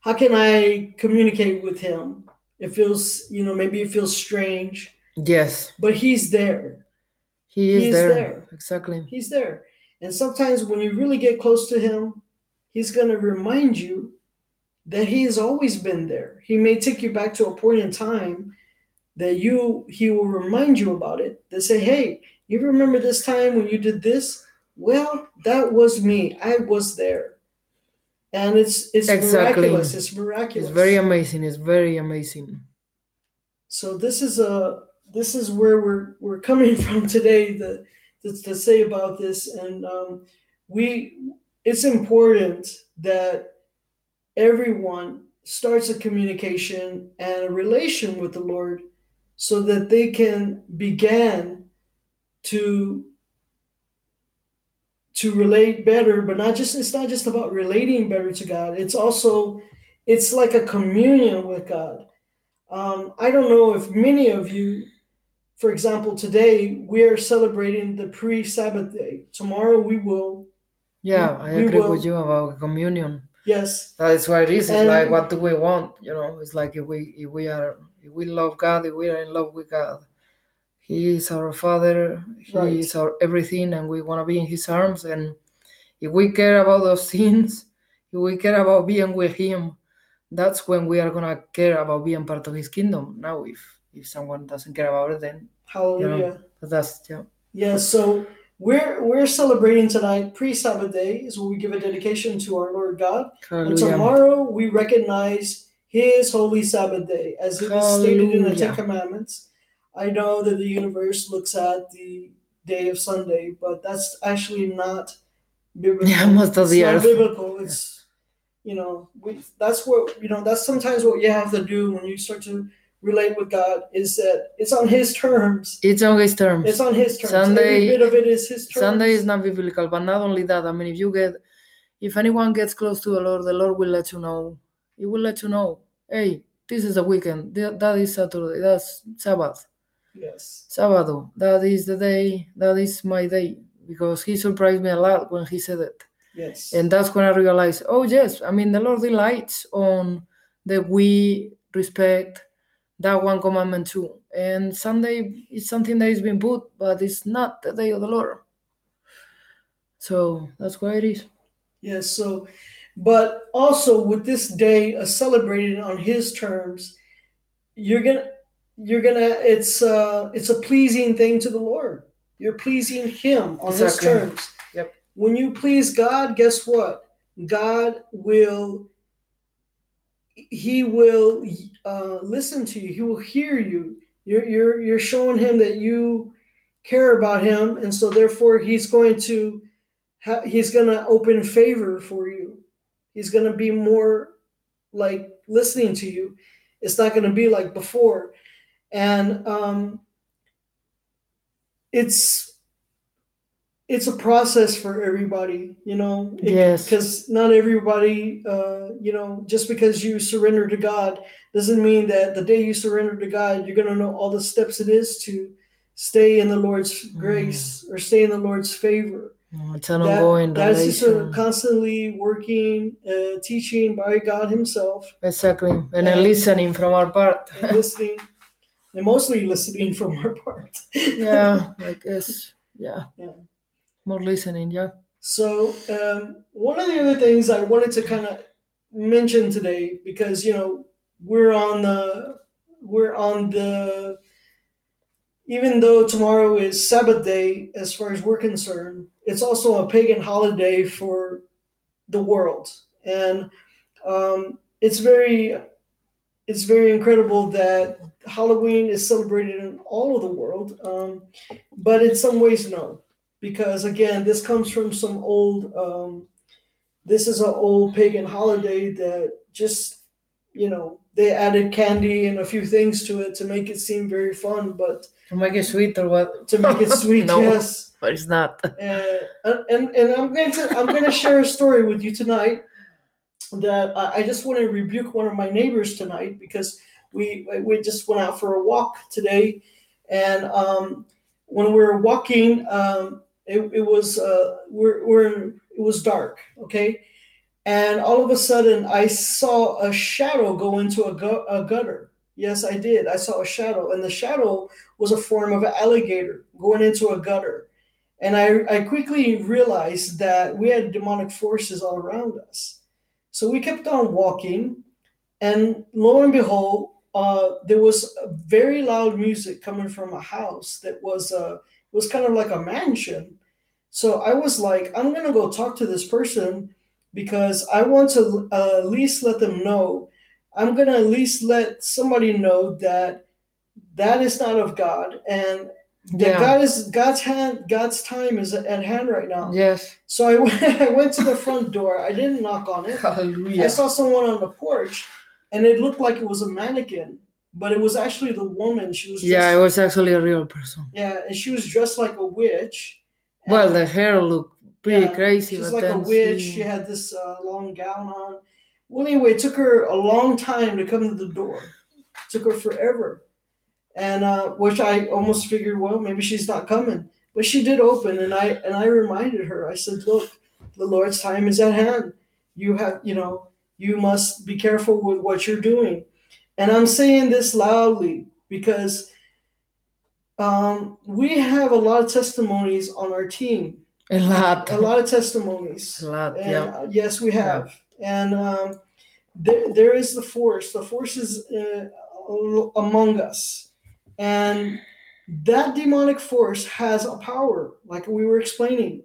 How can I communicate with Him? It feels, you know, maybe it feels strange, Yes. but He's there. He is He is there. there. Exactly. He's there. And sometimes when you really get close to him, he's going to remind you that he has always been there. He may take you back to a point in time that you he will remind you about it. That say, "Hey, you remember this time when you did this? Well, that was me. I was there." And it's it's Exactly. miraculous. It's miraculous. It's very amazing. It's very amazing. so this is a this is where we're we're coming from today to, to, to say about this and um, we it's important that everyone starts a communication and a relation with the lord so that they can begin to to relate better but not just it's not just about relating better to god it's also it's like a communion with god um, I don't know if many of you, for example, today we are celebrating the pre Sabbath day. Tomorrow we will, Yeah, I agree will- with you about communion. yes, That is what it is. It's And- like what do we want? You know, it's like if we if we are if we love God, if we are in love with God, He is our Father, He Right. is our everything, and we want to be in His arms. And if we care about those things, if we care about being with Him, that's when we are gonna care about being part of His kingdom. Now, if if someone doesn't care about it, then Hallelujah. but that's yeah. Yeah, so we're we're celebrating tonight pre-Sabbath day is when we give a dedication to our Lord God. And Hallelujah. tomorrow we recognize his holy Sabbath day as it is stated in the Ten Commandments. I know that the universe looks at the day of Sunday, but that's actually not biblical. Yeah, most of it's the not biblical. It's you know, we that's what you know, that's sometimes what you have to do when you start to relate with God is that it's on his terms. It's on His terms. It's on his terms. Sunday- Every bit of it is his terms. Sunday is not biblical, but not only that. I mean, if you get, if anyone gets close to the Lord, the Lord will let you know. He will let you know. Hey, this is a weekend. That is Saturday. That's Sabbath. Yes. Sábado. That is the day. That is my day. Because He surprised me a lot when He said it. Yes. And that's when I realized, oh yes, I mean the Lord delights on that we respect that one commandment too. And Sunday is something that is being put, but it's not the day of the Lord. So that's why it is. Yes, so but also with this day uh, celebrated on his terms, you're gonna you're gonna it's uh it's a pleasing thing to the Lord. You're pleasing him on his terms. Yep. When you please God, guess what? God will he will uh, listen to you. He will hear you. You're, you're you're showing him that you care about him, and so therefore he's going to ha- he's going to open favor for you. He's going to be more like listening to you. It's not going to be like before, and um, it's it's a process for everybody, you know. It- Yes. because not everybody, uh, you know, just because you surrender to God doesn't mean that the day you surrender to God, you're going to know all the steps it is to stay in the Lord's grace or stay in the Lord's favor. Mm, It's That- that's just a relation. constantly working, uh, teaching by God Himself Exactly. And then And- listening from our part. listening, and mostly listening from our part. yeah, I guess. Yeah. Yeah. More listening, yeah. So um, one of the other things I wanted to kind of mention today, because you know we're on the we're on the even though tomorrow is Sabbath day as far as we're concerned, it's also a pagan holiday for the world, and um, it's very it's very incredible that Halloween is celebrated in all of the world, um, but in some ways no because again this comes from some old um, this is an old pagan holiday that just you know they added candy and a few things to it to make it seem very fun but To make it sweet or what? to make it sweet No. yes But it's not. and, and and i'm going to i'm going to share a story with you tonight that I, just want to rebuke one of my neighbors tonight because we we just went out for a walk today. And um, when we were walking um, it, it was uh, we're, we're it was dark okay? And all of a sudden i saw a shadow go into a, gu- a gutter. Yes i did. I saw a shadow and the shadow was a form of an alligator going into a gutter. And I, I quickly realized that we had demonic forces all around us. So we kept on walking, and lo and behold, uh, there was very loud music coming from a house that was uh, was kind of like a mansion. So I was like, I'm gonna go talk to this person because I want to uh, at least let them know. I'm gonna at least let somebody know that that is not of God and Yeah. God is God's hand God's time is at hand right now. Yes. So I went, I went to the front door. I didn't knock on it. Hallelujah. I saw someone on the porch, and it looked like it was a mannequin, but it was actually the woman. She was Yeah, it was actually a real person. yeah, and she was dressed like a witch. Well, the hair looked pretty yeah, crazy. She's but like a witch. she- She had this uh, long gown on. Well, anyway, it took her a long time to come to the door. took her forever, and uh, which I almost figured, well, maybe she's not coming. But she did open, and I and I reminded her. I said, "Look, the Lord's time is at hand. You have, you know, you must be careful with what you're doing." And I'm saying this loudly because um, we have a lot of testimonies on our team. a lot. A lot of testimonies. A lot, And yeah. uh, yes, we have. And um, there, there is the force. The force is uh, among us, and that demonic force has a power, like we were explaining.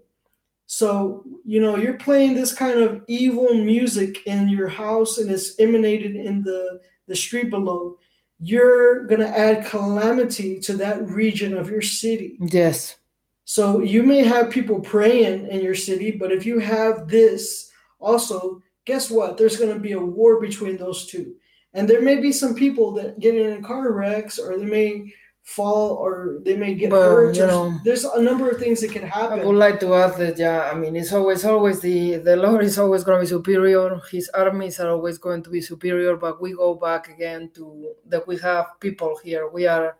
So, you know, you're playing this kind of evil music in your house and it's emanated in the, the street below. You're going to add calamity to that region of your city. Yes. So, you may have people praying in your city, but if you have this also, guess what? There's going to be a war between those two. And there may be some people that get in car wrecks or they may fall or they may get Well, hurt. you know, There's a number of things that can happen. I would like to add that, yeah, I mean, it's always, always the the Lord is always going to be superior. His armies are always going to be superior. But we go back again to that we have people here. We are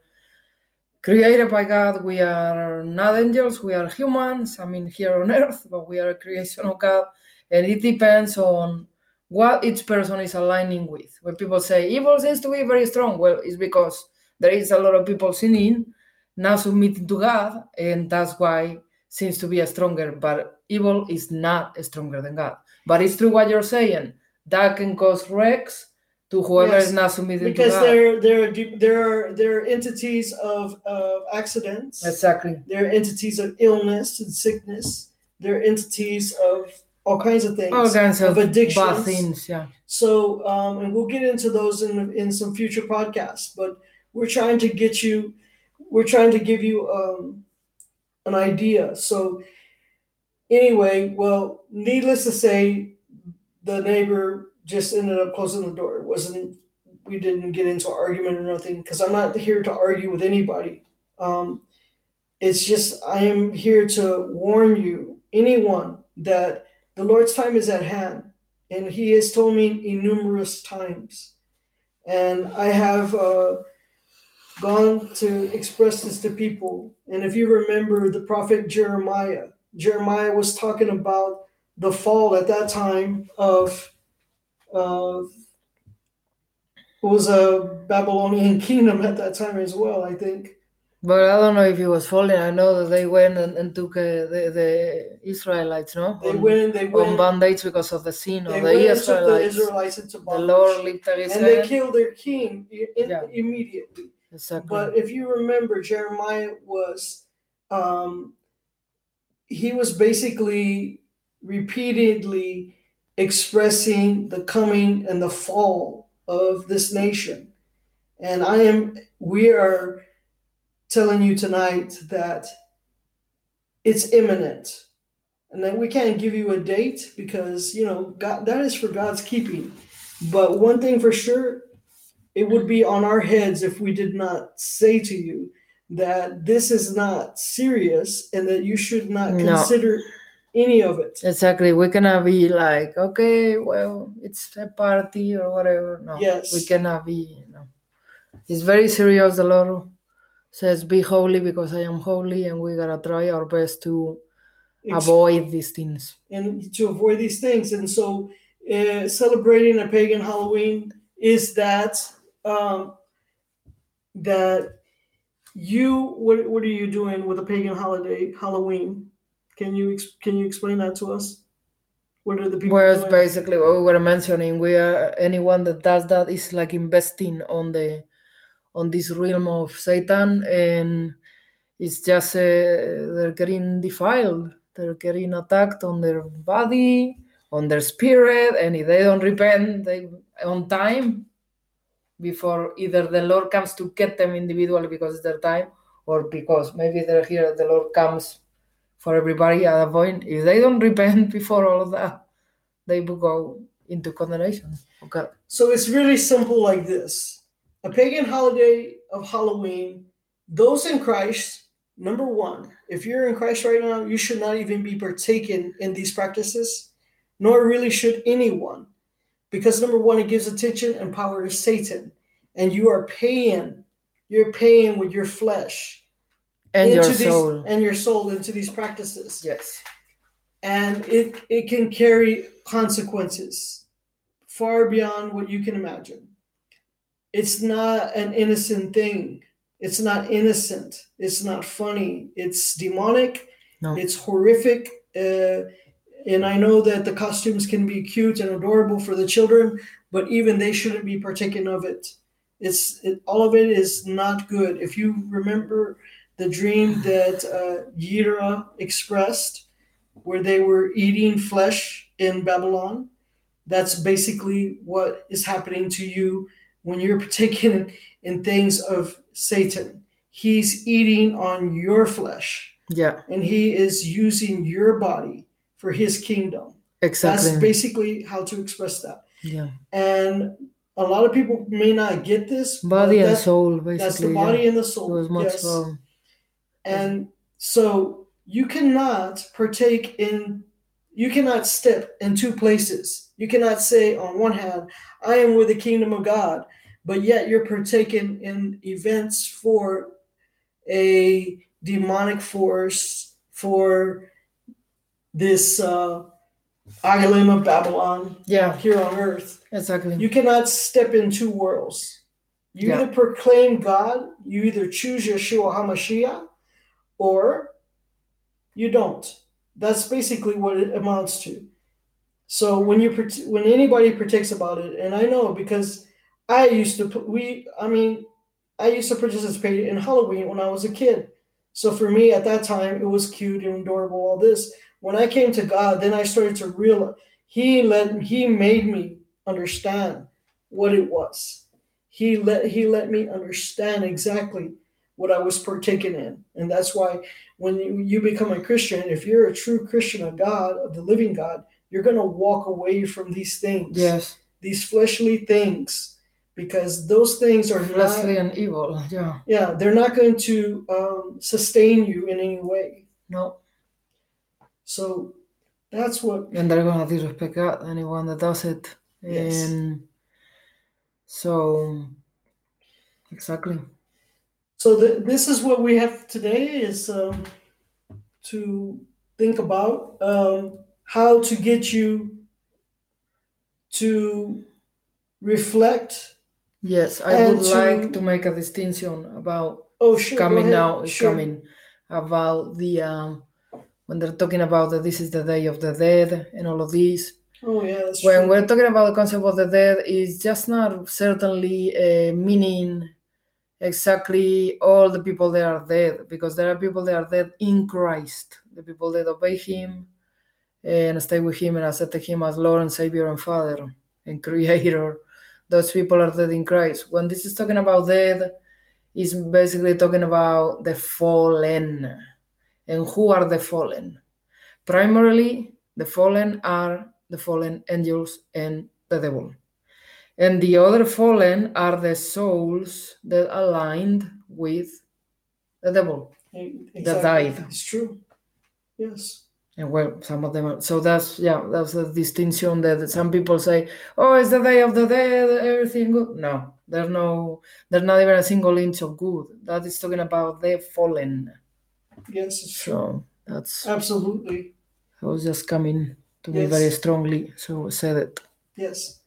created by God. We are not angels. We are humans. I mean, here on earth, but we are a creation of God, and it depends on what each person is aligning with. When people say evil seems to be very strong, well, it's because there is a lot of people sinning now submitting to God, and that's why seems to be a stronger. But evil is not stronger than God. But it's true what you're saying. That can cause wrecks to whoever Yes, is not submitting because to God. there there are there are there are entities of of accidents. Exactly. There are entities of illness and sickness. There are entities of all kinds of things. All kinds of, of addictions. things. Yeah. So, um, and we'll get into those in in some future podcasts. But we're trying to get you, we're trying to give you um, an idea. So, anyway, well, needless to say, the neighbor just ended up closing the door. It wasn't we didn't get into argument or nothing because I'm not here to argue with anybody. Um, it's just I am here to warn you, anyone, that the Lord's time is at hand, and He has told me innumerous times, and I have uh, gone to express this to people. And if you remember the prophet Jeremiah, Jeremiah was talking about the fall at that time of uh, it was a Babylonian kingdom at that time as well, I think. But I don't know if it was falling. I know that they went and, and took uh, the, the Israelites, no? They on, went, they on went, band-aids because of the sin of the took the Israelites. Israelites into The. Lord lifted his and they killed their king in- Yeah. immediately. Exactly. But if you remember, Jeremiah was, um, he was basically repeatedly expressing the coming and the fall of this nation. And I am, we are telling you tonight that it's imminent and that we can't give you a date because, you know, God, that is for God's keeping. But one thing for sure, it would be on our heads if we did not say to you that this is not serious and that you should not No. consider any of it. Exactly. We cannot be like, okay, well, it's a party or whatever. No. Yes. We cannot be, you know. It's very serious. The Lord says, be holy because I am holy, and we gotta try our best to avoid these things. and to avoid these things. And so, uh, celebrating a pagan Halloween is that um, that you what what are you doing with a pagan holiday Halloween? Can you ex- can you explain that to us? What are the people Whereas doing? basically what we were mentioning, we are anyone that does that is like investing on the on this realm of Satan, and it's just uh, they're getting defiled, they're getting attacked on their body, on their spirit, and if they don't repent, they on time before either the Lord comes to get them individually because it's their time, or because maybe they're here, the Lord comes for everybody at a point. If they don't repent before all of that, they will go into condemnation. Okay. So it's really simple like this. A pagan holiday of Halloween, those in Christ, number one, if you're in Christ right now, you should not even be partaken in these practices, nor really should anyone. Because number one, it gives attention and power to Satan. And you are paying, you're paying with your flesh And your these soul. and your soul into these practices Yes. and it it can carry consequences far beyond what you can imagine. It's not an innocent thing. It's not innocent. It's not funny. It's demonic. No. It's horrific. Uh, And I know that the costumes can be cute and adorable for the children, but even they shouldn't be partaking of it. It's it, all of it is not good. If you remember the dream that uh, Yirah expressed, where they were eating flesh in Babylon, that's basically what is happening to you when you're partaking in things of Satan. He's eating on your flesh Yeah, and he is using your body for his kingdom. exactly. That's basically how to express that. yeah, And a lot of people may not get this. body and soul, basically. That's the yeah. body and the soul. much yes. um, And so you cannot partake in, you cannot step in two places. You cannot say, on one hand, I am with the kingdom of God, but yet you're partaking in events for a demonic force, for this uh, of Babylon yeah, here on earth. exactly. You cannot step in two worlds. You Yeah. either proclaim God, you either choose Yeshua HaMashiach, or you don't. That's basically what it amounts to. So when you when anybody partakes about it, and I know because I used to we I mean I used to participate in Halloween when I was a kid. So for me at that time it was cute and adorable all this. When I came to God, then I started to realize He let He made me understand what it was. He let He let me understand exactly what I was partaking in, and that's why when you, you become a Christian, if you're a true Christian of God, of the living God, you're going to walk away from these things, Yes, these fleshly things, because those things are not, fleshly and evil. Yeah, yeah, they're not going to um, sustain you in any way. no, So that's what, and they're gonna disrespect God, anyone that does it. Yes. And so, exactly. so th- this is what we have today is um, to think about um, how to get you to reflect. Yes, I would to- like to make a distinction about Oh, sure. coming now is Sure. coming about the um, when they're talking about that this is the day of the dead and all of these Oh, yeah, when true. we're talking about the concept of the dead it's just not certainly uh, meaning exactly all the people that are dead because there are people that are dead in christ the people that obey him Eh, and stay with him and accept him as lord and savior and father and creator those people are dead in christ when this is talking about dead is basically talking about the fallen and who are the fallen primarily the fallen are the fallen angels and the devil and the other fallen are the souls that aligned with the devil Exactly. died. It's true. Yes. And well some of them are so that's yeah that's the distinction that some people say oh it's the day of the dead everything good no there's no there's not even a single inch of good that is talking about the fallen Yes, so that's Absolutely. I was just coming to me very strongly so I said it Yes.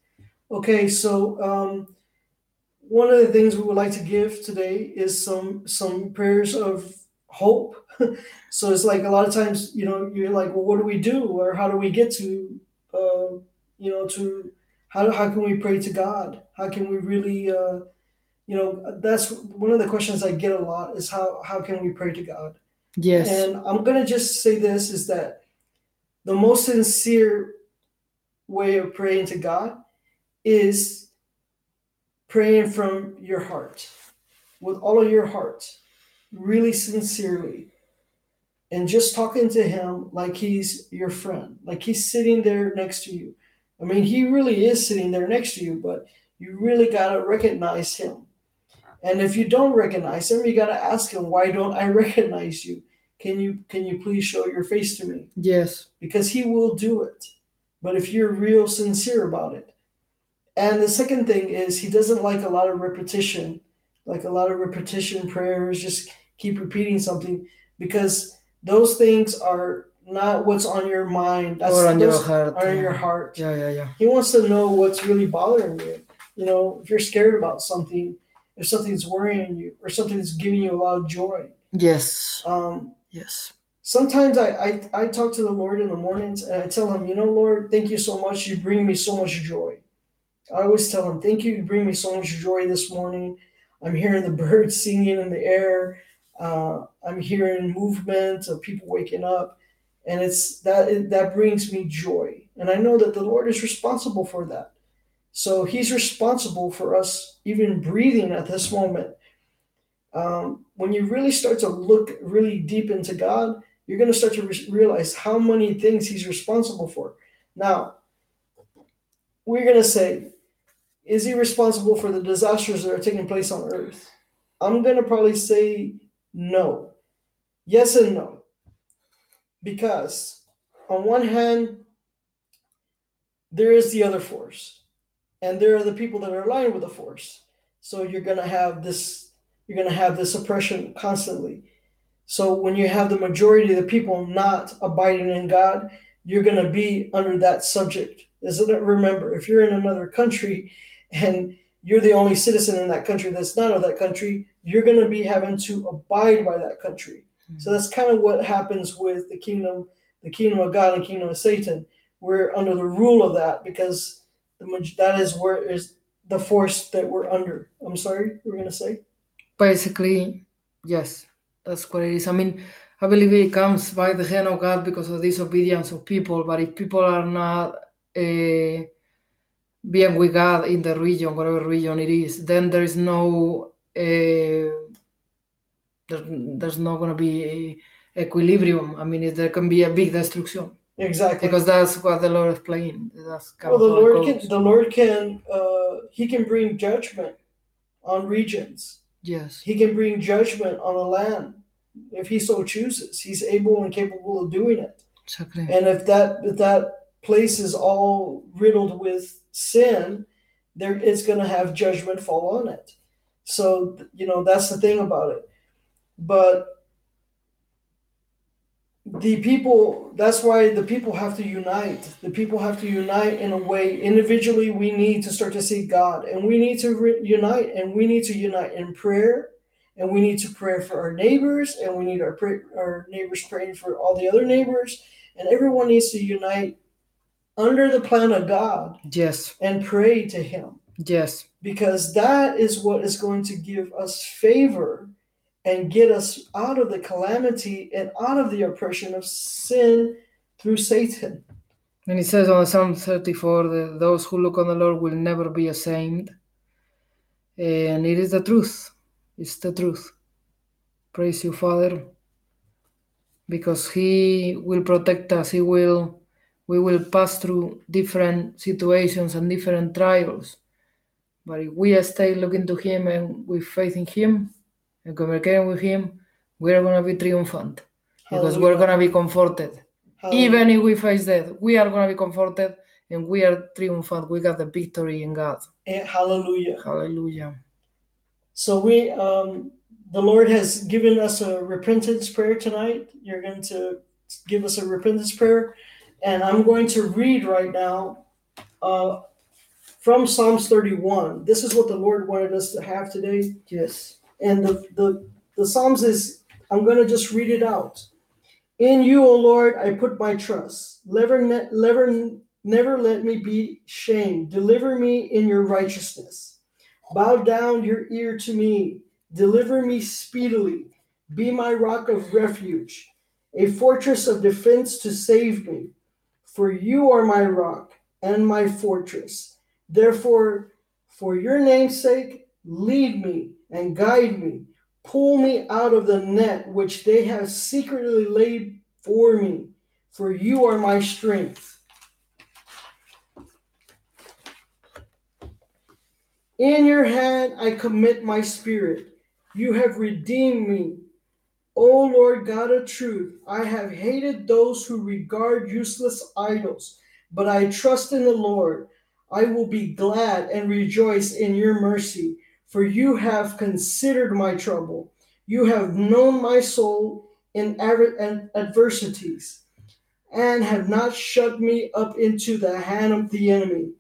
Okay, so um, one of the things we would like to give today is some some prayers of hope. so it's like a lot of times, you know, you're like, well, what do we do, or how do we get to, uh, you know, to how how can we pray to God? How can we really, uh, you know, that's one of the questions I get a lot is how how can we pray to God? yes And I'm going to just say this is that the most sincere way of praying to God is praying from your heart, with all of your heart, really sincerely, and just talking to Him like He's your friend, like He's sitting there next to you. I mean, He really is sitting there next to you, but you really got to recognize Him. And if you don't recognize Him, you got to ask Him, why don't I recognize you? Can you can you please show your face to me? yes because he will do it. But if you're real sincere about it. And the second thing is he doesn't like a lot of repetition, like a lot of repetition prayers, just keep repeating something because those things are not what's on your mind. That's or on your heart are in your heart. yeah yeah yeah He wants to know what's really bothering you. You know, if you're scared about something, if something's worrying you, or something's giving you a lot of joy. yes Um, yes sometimes I, I I talk to the Lord in the mornings and I tell him, you know, Lord, thank you so much. You bring me so much joy. I always tell him, thank you. You bring me so much joy this morning. I'm hearing the birds singing in the air. Uh, I'm hearing movement of people waking up, and it's that that brings me joy. And I know that the Lord is responsible for that. So He's responsible for us even breathing at this moment. Um, when you really start to look really deep into God, you're going to start to re- realize how many things He's responsible for. Now, we're going to say, is He responsible for the disasters that are taking place on earth? I'm going to probably say no. Yes and no. Because on one hand, there is the other force, and there are the people that are aligned with the force. So you're to have this you're to have this oppression constantly. So when you have the majority of the people not abiding in God, you're to be under that subject. Isn't it? Remember, if you're in another country and you're the only citizen in that country that's not of that country, you're going to be having to abide by that country. Mm-hmm. So that's kind of what happens with the kingdom, the kingdom of God and kingdom of Satan. We're under the rule of that because the, that is where is the force that we're under. I'm sorry, you are going to say? Basically, yes, that's what it is. I mean, I believe it comes by the hand of God because of disobedience of people. But if people are not uh, being with God in the region, whatever region it is, then there is no uh, there, there's not going to be equilibrium. I mean, there can be a big destruction. Exactly. Because that's what the Lord is playing. That's well, the Lord can the Lord can uh, he can bring judgment on regions. Yes. He can bring judgment on a land if he so chooses. He's able and capable of doing it. Exactly. And if that if that place is all riddled with sin, there it's going to have judgment fall on it. So you know that's the thing about it. But the people that's why the people have to unite the people have to unite in a way individually we need to start to see god and we need to re- unite and we need to unite in prayer and we need to pray for our neighbors and we need our our neighbors praying for all the other neighbors and everyone needs to unite under the plan of god yes and pray to him yes because that is what is going to give us favor and get us out of the calamity and out of the oppression of sin through Satan. And it says on Psalm 34 that those who look on the Lord will never be ashamed. And it is the truth. It's the truth. Praise you, Father, because He will protect us. He will, we will pass through different situations and different trials. But if we stay looking to Him and with faith in Him, and communicating with Him, we're going to be triumphant because we're going to be comforted. Hallelujah. Even if we face death, we are going to be comforted and we are triumphant. We got the victory in God. And eh, hallelujah. Hallelujah. So we, um, the Lord has given us a repentance prayer tonight. You're going to give us a repentance prayer, and I'm going to read right now uh, from Psalms 31. This is what the Lord wanted us to have today. Yes. And the, the, the Psalms is, I'm going to just read it out. In you, O Lord, I put my trust. Never, never, never let me be shamed. Deliver me in your righteousness. Bow down your ear to me. Deliver me speedily. Be my rock of refuge, a fortress of defense to save me. For you are my rock and my fortress. Therefore, for your name's sake, lead me and guide me. Pull me out of the net which they have secretly laid for me, for you are my strength. In your hand I commit my spirit. You have redeemed me. O Lord God of truth, I have hated those who regard useless idols, but I trust in the Lord. I will be glad and rejoice in your mercy for you have considered my trouble. You have known my soul in adversities, and have not shut me up into the hand of the enemy.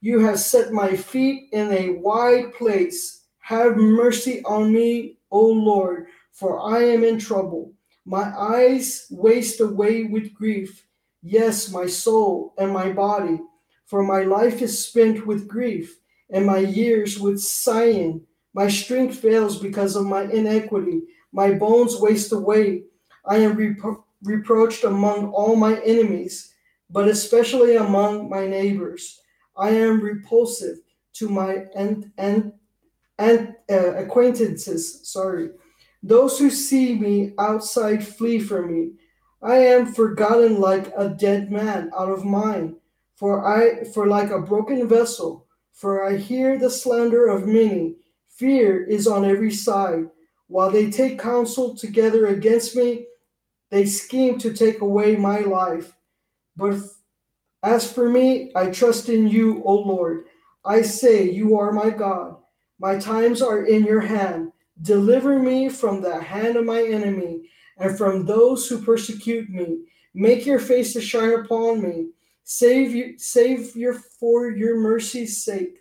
You have set my feet in a wide place. Have mercy on me, O Lord, for I am in trouble. My eyes waste away with grief. Yes, my soul and my body. For my life is spent with grief, and my years with sighing. My strength fails because of my iniquity. My bones waste away. I am repro- reproached among all my enemies, but especially among my neighbors. I am repulsive to my and and and uh, acquaintances. Sorry, those who see me outside flee from me. I am forgotten like a dead man out of mind, for I for like a broken vessel. For I hear the slander of many. Fear is on every side. While they take counsel together against me, they scheme to take away my life. But as for me, I trust in you, O Lord. I say, You are my God. My times are in your hand. Deliver me from the hand of my enemy and from those who persecute me. Make your face to shine upon me. Save you, save your for your mercy's sake.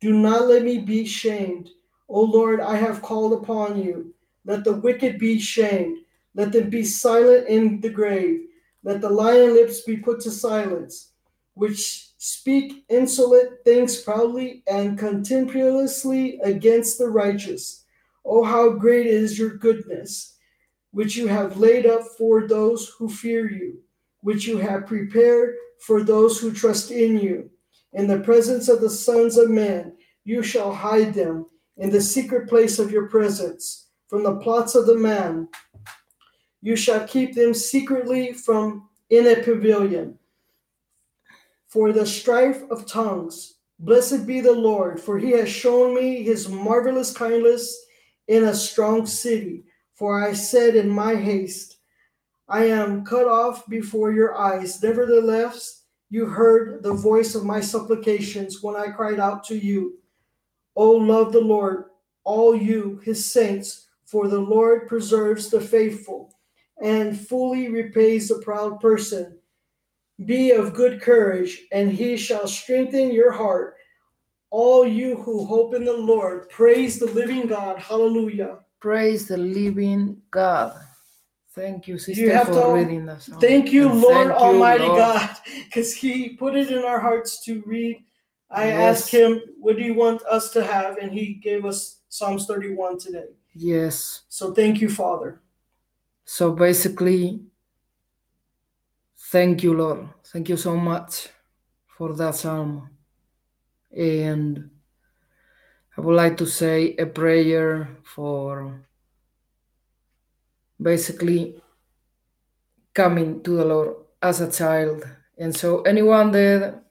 Do not let me be shamed. O Lord, I have called upon you. Let the wicked be shamed. Let them be silent in the grave. Let the lion lips be put to silence, which speak insolent things proudly and contemptuously against the righteous. Oh, how great is your goodness, which you have laid up for those who fear you, which you have prepared for those who trust in you. In the presence of the sons of men, you shall hide them in the secret place of your presence from the plots of the man. You shall keep them secretly from in a pavilion. For the strife of tongues, blessed be the Lord, for he has shown me his marvelous kindness in a strong city. For I said in my haste, I am cut off before your eyes. Nevertheless, you heard the voice of my supplications when I cried out to you. O love the Lord, all you, his saints, for the Lord preserves the faithful and fully repays the proud person. Be of good courage, and he shall strengthen your heart. All you who hope in the Lord, praise the living God. Hallelujah. Praise the living God. Thank you, sister, You for to- reading the song. Thank you, And Lord thank you, Almighty Lord. God, because He put it in our hearts to read. I Yes. asked Him, What do you want us to have? And He gave us Psalms 31 today. Yes. So thank you, Father. So basically, thank you, Lord. Thank you so much for that psalm. And I would like to say a prayer for basically coming to the Lord as a child. And so anyone that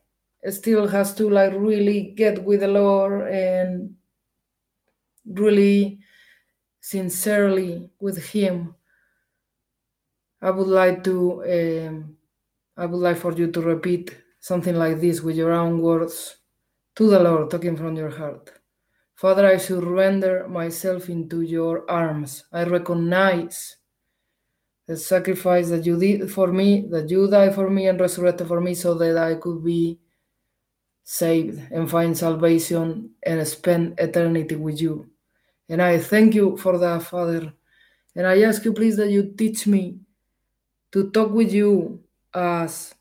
still has to like really get with the Lord and really sincerely with Him, I would like to um, I would like for you to repeat something like this with your own words to the Lord, talking from your heart. Father, I surrender myself into your arms. I recognize the sacrifice that you did for me, that you died for me and resurrected for me so that I could be saved and find salvation and spend eternity with you. And I thank you for that, Father. And I ask you, please, that you teach me to talk with you as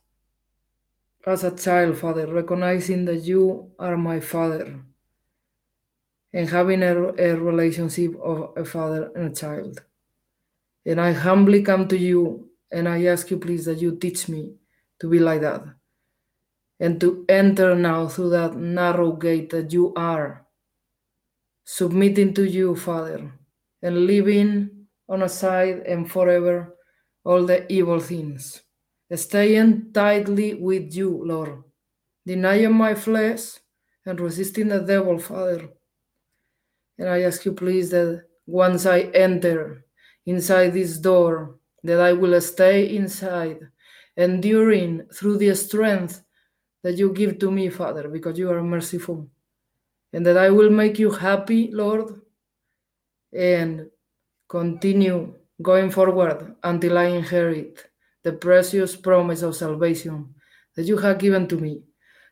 as a child, Father, recognizing that you are my Father and having a, a relationship of a father and a child. And I humbly come to you and I ask you, please, that you teach me to be like that and to enter now through that narrow gate that you are, submitting to you, Father, and living on a side and forever all the evil things, staying tightly with you, Lord, denying my flesh and resisting the devil, Father. And I ask you, please, that once I enter inside this door, that I will stay inside, enduring through the strength that you give to me, Father, because you are merciful. And that I will make you happy, Lord, and continue going forward until I inherit the precious promise of salvation that you have given to me.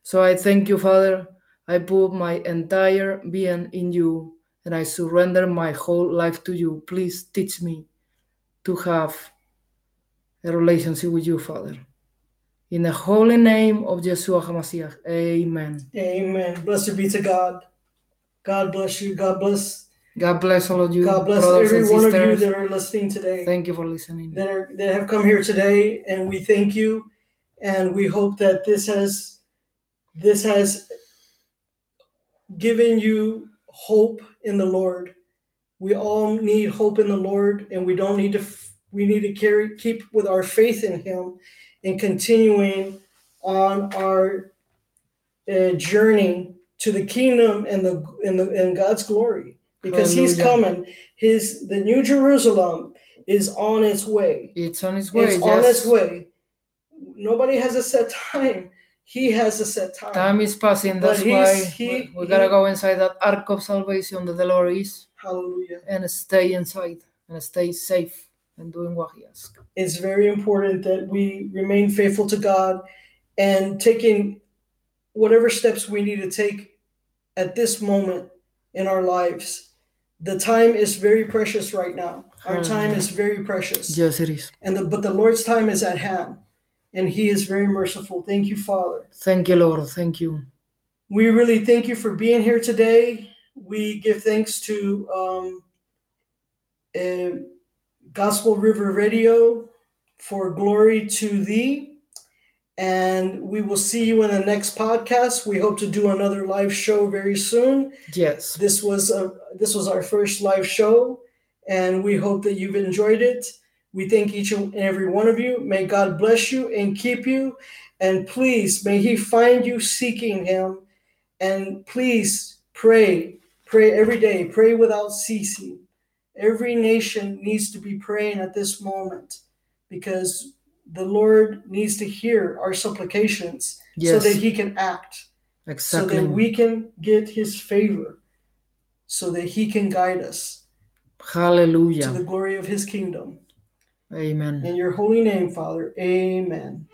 So I thank you, Father. I put my entire being in you and I surrender my whole life to you. Please teach me to have a relationship with you, Father. In the holy name of Yeshua HaMashiach, amen. Amen. Blessed be to God. God bless you. God bless. God bless all of you, God bless every one of you that are listening today. Thank you for listening. that are that have come here today and we thank you and we hope that this has this has given you hope in the lord we all need hope in the lord and we don't need to we need to carry keep with our faith in him and continuing on our uh, journey to the kingdom and the and the and god's glory because he's Hallelujah. coming his the new jerusalem is on its way It's on its way. it's on yes. its way. Nobody has a set time. He has a set time. Time is passing. That's why he- we, we gotta go inside that ark of salvation that the Lord is Hallelujah. and stay inside and stay safe and doing what He asks. It's very important that we remain faithful to God and taking whatever steps we need to take at this moment in our lives. The time is very precious right now. Our time is very precious. Yes, it is. And the, but the Lord's time is at hand. And he is very merciful. Thank you, Father. Thank you, Lord. Thank you. We really thank you for being here today. We give thanks to um, uh, Gospel River Radio for glory to thee. And we will see you in the next podcast. We hope to do another live show very soon. Yes. This was a this was our first live show, and we hope that you've enjoyed it. We thank each and every one of you. May God bless you and keep you, and please may He find you seeking Him, and please pray, pray every day, pray without ceasing. Every nation needs to be praying at this moment, because the Lord needs to hear our supplications so that He can act exactly. so that we can get his favor, so that he can guide us Hallelujah. to the glory of his kingdom. Amen. In your holy name, Father, amen.